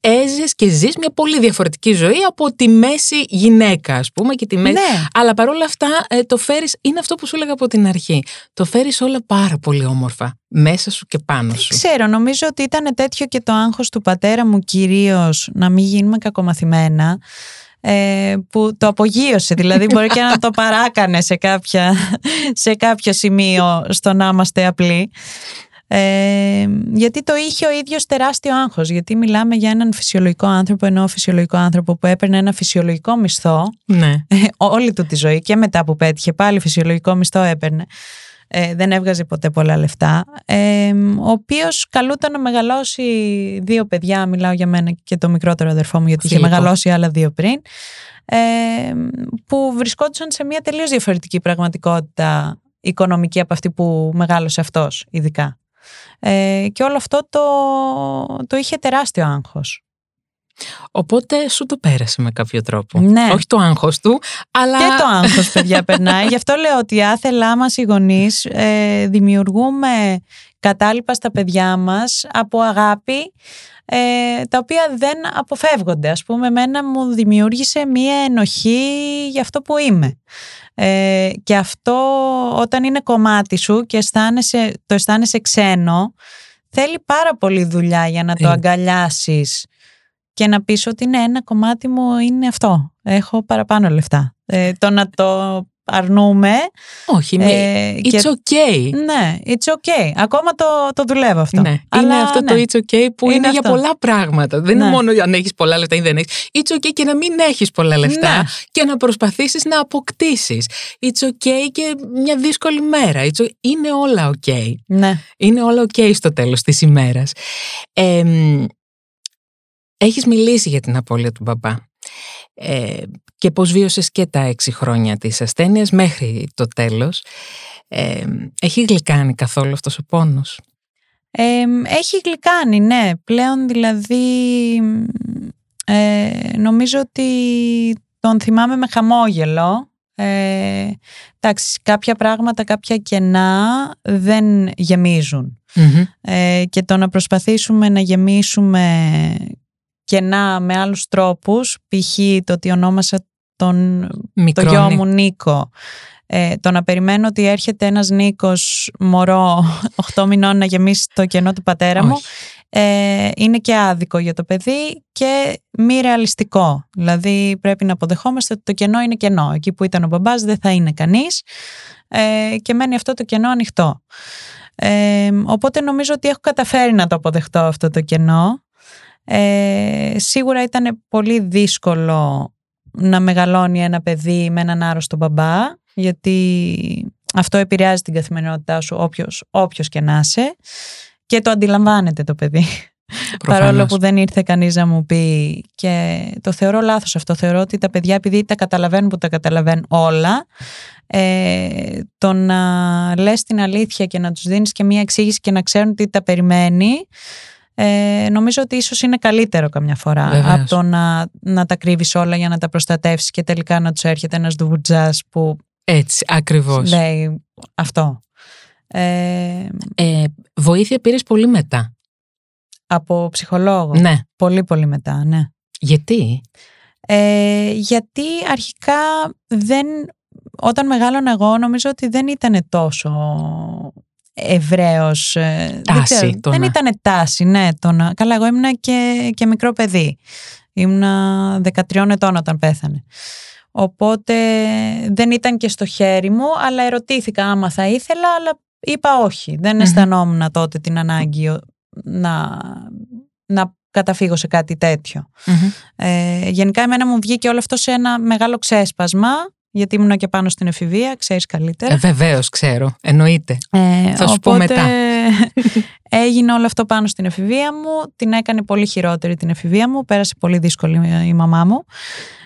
έζε και ζεις μια πολύ διαφορετική ζωή από τη μέση γυναίκα, ας πούμε. Και τη μέση... Ναι. Αλλά παρόλα αυτά ε, το φέρεις, είναι αυτό που σου έλεγα από την αρχή. Το φέρεις όλα πάρα πολύ όμορφα. Μέσα σου και πάνω σου. ξέρω, νομίζω ότι ήταν τέτοιο και το άγχος του πατέρα μου κυρίως να μην γίνουμε κακομαθημένα ε, που το απογείωσε, δηλαδή μπορεί και να το παράκανε σε, κάποια, σε κάποιο σημείο στο να είμαστε απλοί. Ε, γιατί το είχε ο ίδιος τεράστιο άγχος γιατί μιλάμε για έναν φυσιολογικό άνθρωπο ενώ ο φυσιολογικό άνθρωπο που έπαιρνε ένα φυσιολογικό μισθό ναι. Ε, όλη του τη ζωή και μετά που πέτυχε πάλι φυσιολογικό μισθό έπαιρνε ε, δεν έβγαζε ποτέ πολλά λεφτά, ε, ο οποίος καλούταν να μεγαλώσει δύο παιδιά, μιλάω για μένα και το μικρότερο αδερφό μου γιατί είχε μεγαλώσει άλλα δύο πριν, ε, που βρισκόντουσαν σε μια τελείως διαφορετική πραγματικότητα οικονομική από αυτή που μεγάλωσε αυτός ειδικά. Ε, και όλο αυτό το, το είχε τεράστιο άγχος. Οπότε σου το πέρασε με κάποιο τρόπο. Ναι. Όχι το άγχος του, αλλά. Και το άγχος, παιδιά, περνάει. Γι' αυτό λέω ότι άθελά μας οι γονείς ε, δημιουργούμε κατάλοιπα στα παιδιά μας από αγάπη. Ε, τα οποία δεν αποφεύγονται. Ας πούμε, εμένα μου δημιούργησε μία ενοχή για αυτό που είμαι. Ε, και αυτό όταν είναι κομμάτι σου και αισθάνεσαι, το αισθάνεσαι ξένο, θέλει πάρα πολύ δουλειά για να το αγκαλιάσεις και να πεις ότι ναι, ένα κομμάτι μου είναι αυτό. Έχω παραπάνω λεφτά. Ε, το να το αρνούμε. Όχι, ε, it's okay. Ναι, it's okay. Ακόμα το, το δουλεύω αυτό. Ναι. είναι αυτό το ναι. it's okay που είναι, για πολλά πράγματα. Δεν είναι ναι. μόνο αν έχεις πολλά λεφτά ή δεν έχεις. It's okay και να μην έχεις πολλά λεφτά ναι. και να προσπαθήσεις να αποκτήσεις. It's okay και μια δύσκολη μέρα. It's Είναι όλα okay. Ναι. Είναι όλα okay στο τέλος της ημέρας. Ε, Έχεις μιλήσει για την απώλεια του μπαμπά ε, και πώς βίωσες και τα έξι χρόνια της ασθένειας μέχρι το τέλος. Ε, έχει γλυκάνει καθόλου αυτός ο πόνος; Ε, έχει γλυκάνει, ναι. Πλέον δηλαδή ε, νομίζω ότι τον θυμάμαι με χαμόγελο. Ε, εντάξει, κάποια πράγματα, κάποια κενά δεν γεμιζουν Ε, και το να προσπαθήσουμε να γεμίσουμε κενά με άλλους τρόπους, π.χ. το ότι ονόμασα τον, το γιο μου Νίκο, ε, το να περιμένω ότι έρχεται ένας Νίκος μωρό 8 μηνών να γεμίσει το κενό του πατέρα μου, ε, είναι και άδικο για το παιδί και μη ρεαλιστικό. Δηλαδή πρέπει να αποδεχόμαστε ότι το κενό είναι κενό. Εκεί που ήταν ο μπαμπάς δεν θα είναι κανείς ε, και μένει αυτό το κενό ανοιχτό. Ε, οπότε νομίζω ότι έχω καταφέρει να το αποδεχτώ αυτό το κενό ε, σίγουρα ήταν πολύ δύσκολο να μεγαλώνει ένα παιδί με έναν άρρωστο μπαμπά, γιατί αυτό επηρεάζει την καθημερινότητά σου όποιος, όποιος και να είσαι και το αντιλαμβάνεται το παιδί. Παρόλο που δεν ήρθε κανείς να μου πει και το θεωρώ λάθος αυτό. Θεωρώ ότι τα παιδιά επειδή τα καταλαβαίνουν που τα καταλαβαίνουν όλα ε, το να λες την αλήθεια και να τους δίνεις και μία εξήγηση και να ξέρουν τι τα περιμένει ε, νομίζω ότι ίσως είναι καλύτερο καμιά φορά από το να, να τα κρύβεις όλα για να τα προστατεύσεις και τελικά να τους έρχεται ένας ντουβουτζάς που έτσι ακριβώς λέει αυτό. Ε, ε, βοήθεια πήρες πολύ μετά. Από ψυχολόγο. Ναι. Πολύ πολύ μετά, ναι. Γιατί; Ε, γιατί αρχικά δεν, όταν μεγάλωνα εγώ νομίζω ότι δεν ήταν τόσο ευρέως. ε, δεν, Τάση ξέρω, το δεν να- ήταν τάση, ναι. Το να, καλά, εγώ ήμουνα και, και μικρό παιδί. Ήμουνα 13 ετών όταν πέθανε. Οπότε δεν ήταν και στο χέρι μου, αλλά ερωτήθηκα άμα θα ήθελα, αλλά είπα όχι. Δεν Μμμ. αισθανόμουν τότε την ανάγκη ο- να, να καταφύγω σε κάτι τέτοιο. Μμμ. Ε, γενικά εμένα μου βγήκε όλο αυτό σε ένα μεγάλο ξέσπασμα, γιατί ήμουνα και πάνω στην εφηβεία, ξέρεις καλύτερα. Ε, Βεβαίως, ξέρω. Εννοείται. Ε, θα σου πω οπότε μετά. έγινε όλο αυτό πάνω στην εφηβεία μου, την έκανε πολύ χειρότερη την εφηβεία μου, πέρασε πολύ δύσκολη η μαμά μου.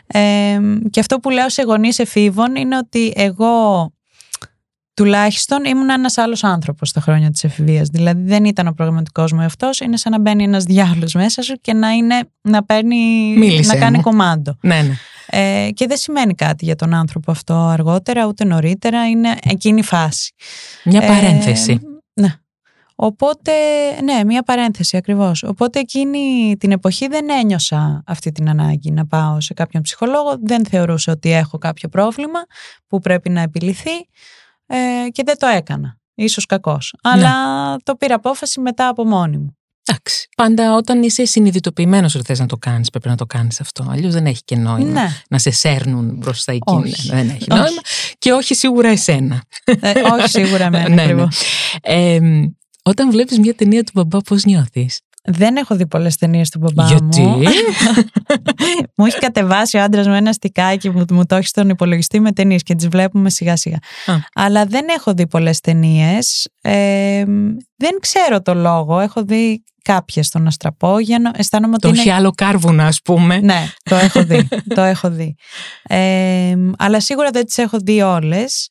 Ε, και αυτό που λέω σε γονείς εφήβων είναι ότι εγώ τουλάχιστον ήμουν ένας άλλος άνθρωπος στα χρόνια της εφηβείας. Δηλαδή δεν ήταν ο προγραμματικός μου εαυτός, είναι σαν να μπαίνει ένας διάολος μέσα σου και να, είναι, να, παίρνει, Μίλησέ να κάνει μου. κομμάντο. Ναι, ναι. Ε, και δεν σημαίνει κάτι για τον άνθρωπο αυτό αργότερα, ούτε νωρίτερα, είναι εκείνη η φάση. Μια Ε, παρένθεση. ναι. Οπότε, ναι, μία παρένθεση ακριβώς. Οπότε εκείνη την εποχή δεν ένιωσα αυτή την ανάγκη να πάω σε κάποιον ψυχολόγο. Δεν θεωρούσα ότι έχω κάποιο πρόβλημα που πρέπει να επιληθεί ε, και δεν το έκανα. Ίσως κακός. Ναι. Αλλά το πήρα απόφαση μετά από μόνη μου. Εντάξει. Πάντα όταν είσαι συνειδητοποιημένος ότι θες να το κάνεις, πρέπει να το κάνεις αυτό. Αλλιώς δεν έχει και νόημα Ναι. να σε σέρνουν μπροστά εκεί. Όχι. Ναι, δεν έχει Όχι. νόημα. Και όχι σίγουρα εσένα. Ε, όχι σίγουρα εμένα Ναι, ναι. ακριβώς. Ε, όταν βλέπεις μια ταινία του μπαμπά, πώς νιώθεις; Δεν έχω δει πολλές ταινίες του μπαμπά Γιατί; μου. μου έχει κατεβάσει ο άντρας μου ένα στικάκι που μου το έχει στον υπολογιστή με ταινίες και τις βλέπουμε σιγά σιγά. Α. Αλλά δεν έχω δει πολλές ταινίες. Ε, δεν ξέρω το λόγο. Έχω δει κάποιες στον Αστραπόγενο. Αισθάνομαι ότι. Το είναι... έχει άλλο κάρβουνα, ας πούμε. Ναι, το έχω δει. το έχω δει. Ε, αλλά σίγουρα δεν τις έχω δει όλες.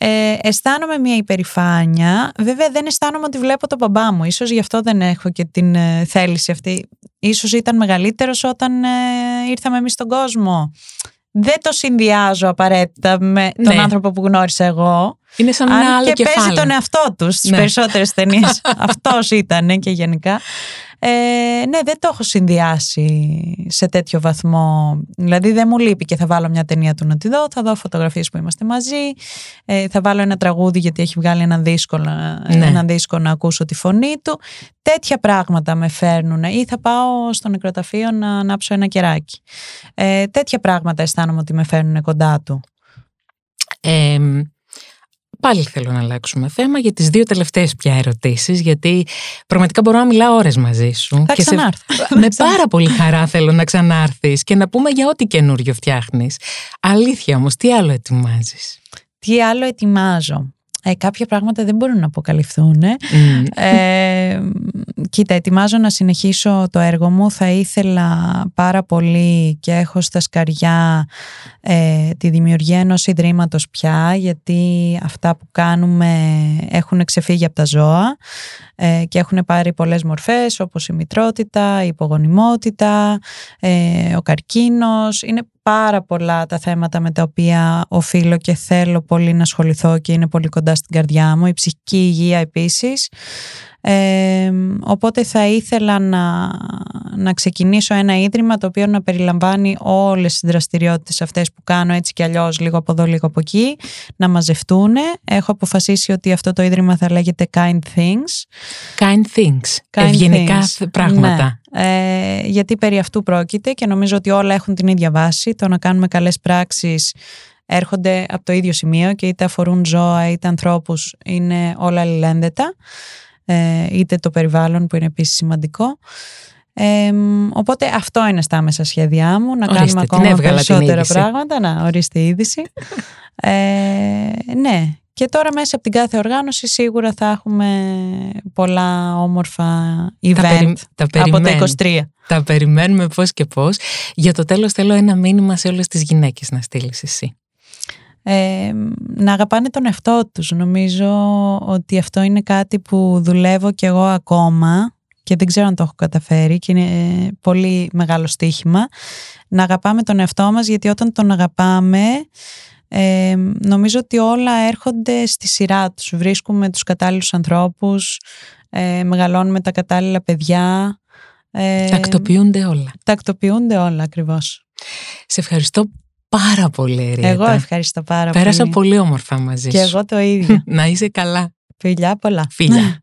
Ε, αισθάνομαι μια υπερηφάνεια. Βέβαια δεν αισθάνομαι ότι βλέπω τον μπαμπά μου. Ίσως γι' αυτό δεν έχω και την ε, θέληση αυτή. Ίσως ήταν μεγαλύτερος όταν ε, ήρθαμε εμείς στον κόσμο. Δεν το συνδυάζω απαραίτητα με τον Ναι. άνθρωπο που γνώρισα εγώ. Είναι σαν ένα Αν άλλο και κεφάλαιο. παίζει τον εαυτό τους στις Ναι. περισσότερες ταινίες. Αυτός ήταν και γενικά. Ε, ναι, δεν το έχω συνδυάσει σε τέτοιο βαθμό. Δηλαδή δεν μου λείπει και θα βάλω μια ταινία του να τη δω. Θα δω φωτογραφίες που είμαστε μαζί. Ε, θα βάλω ένα τραγούδι γιατί έχει βγάλει ένα δίσκο, να- Ναι. ένα δίσκο να ακούσω τη φωνή του. Τέτοια πράγματα με φέρνουν. Ή θα πάω στο νεκροταφείο να ανάψω ένα κεράκι. Ε, τέτοια πράγματα αισθάνομαι ότι με φέρνουν κοντά του. Ε, πάλι θέλω να αλλάξουμε θέμα για τις δύο τελευταίες πια ερωτήσεις γιατί πραγματικά μπορώ να μιλάω ώρες μαζί σου. Θα και σε- ξανάρθω. Με πάρα πολύ χαρά θέλω να ξανάρθεις και να πούμε για ό,τι καινούριο φτιάχνεις. Αλήθεια όμως, τι άλλο ετοιμάζεις; Τι άλλο ετοιμάζω; Ε, κάποια πράγματα δεν μπορούν να αποκαλυφθούν. ε. Μμ, Ε, κοίτα, ετοιμάζω να συνεχίσω το έργο μου. Θα ήθελα πάρα πολύ και έχω στα σκαριά ε, τη δημιουργία ενός ιδρύματος πια, γιατί αυτά που κάνουμε έχουν ξεφύγει από τα ζώα ε, και έχουν πάρει πολλές μορφές, όπως η μητρότητα, η υπογονιμότητα, ε, ο καρκίνος. Είναι πάρα πολλά τα θέματα με τα οποία οφείλω και θέλω πολύ να ασχοληθώ και είναι πολύ κοντά στην καρδιά μου. Η ψυχική υγεία επίσης. Ε, οπότε θα ήθελα να, να ξεκινήσω ένα ίδρυμα το οποίο να περιλαμβάνει όλες τις δραστηριότητες αυτές που κάνω έτσι κι αλλιώς λίγο από εδώ λίγο από εκεί να μαζευτούν. Έχω αποφασίσει ότι αυτό το ίδρυμα θα λέγεται Kind Things. Kind things. Kind Ευγενικά things. πράγματα. Ναι. Ε, γιατί περί αυτού πρόκειται και νομίζω ότι όλα έχουν την ίδια βάση. Το να κάνουμε καλές πράξεις έρχονται από το ίδιο σημείο και είτε αφορούν ζώα είτε ανθρώπους είναι όλα αλληλένδετα. Ε, είτε το περιβάλλον που είναι επίσης σημαντικό. Ε, οπότε αυτό είναι στα άμεσα σχέδιά μου, να Ορίστε, κάνουμε την ακόμα έβγαλα την περισσότερα είδηση. πράγματα. Να, ορίστε η είδηση. ε, ναι, και τώρα μέσα από την κάθε οργάνωση σίγουρα θα έχουμε πολλά όμορφα event Τα, περι- τα από περιμένω. τα 23. Τα περιμένουμε πώς και πώς. Για το τέλος θέλω ένα μήνυμα σε όλες τις γυναίκες να στείλεις εσύ. Ε, να αγαπάνε τον εαυτό τους. Νομίζω ότι αυτό είναι κάτι που δουλεύω κι εγώ ακόμα και δεν ξέρω αν το έχω καταφέρει και είναι πολύ μεγάλο στοίχημα. Να αγαπάμε τον εαυτό μας γιατί όταν τον αγαπάμε ε, νομίζω ότι όλα έρχονται στη σειρά τους. Βρίσκουμε τους κατάλληλους ανθρώπους, ε, μεγαλώνουμε τα κατάλληλα παιδιά, Ε, Τακτοποιούνται όλα. Τακτοποιούνται όλα ακριβώς. Σε ευχαριστώ πάρα πολύ, Εριέτα. Εγώ ευχαριστώ πάρα Πέρασα πολύ. πολύ όμορφα μαζί Και σου. εγώ το ίδιο. Να είσαι καλά. Φιλιά πολλά. Φιλιά.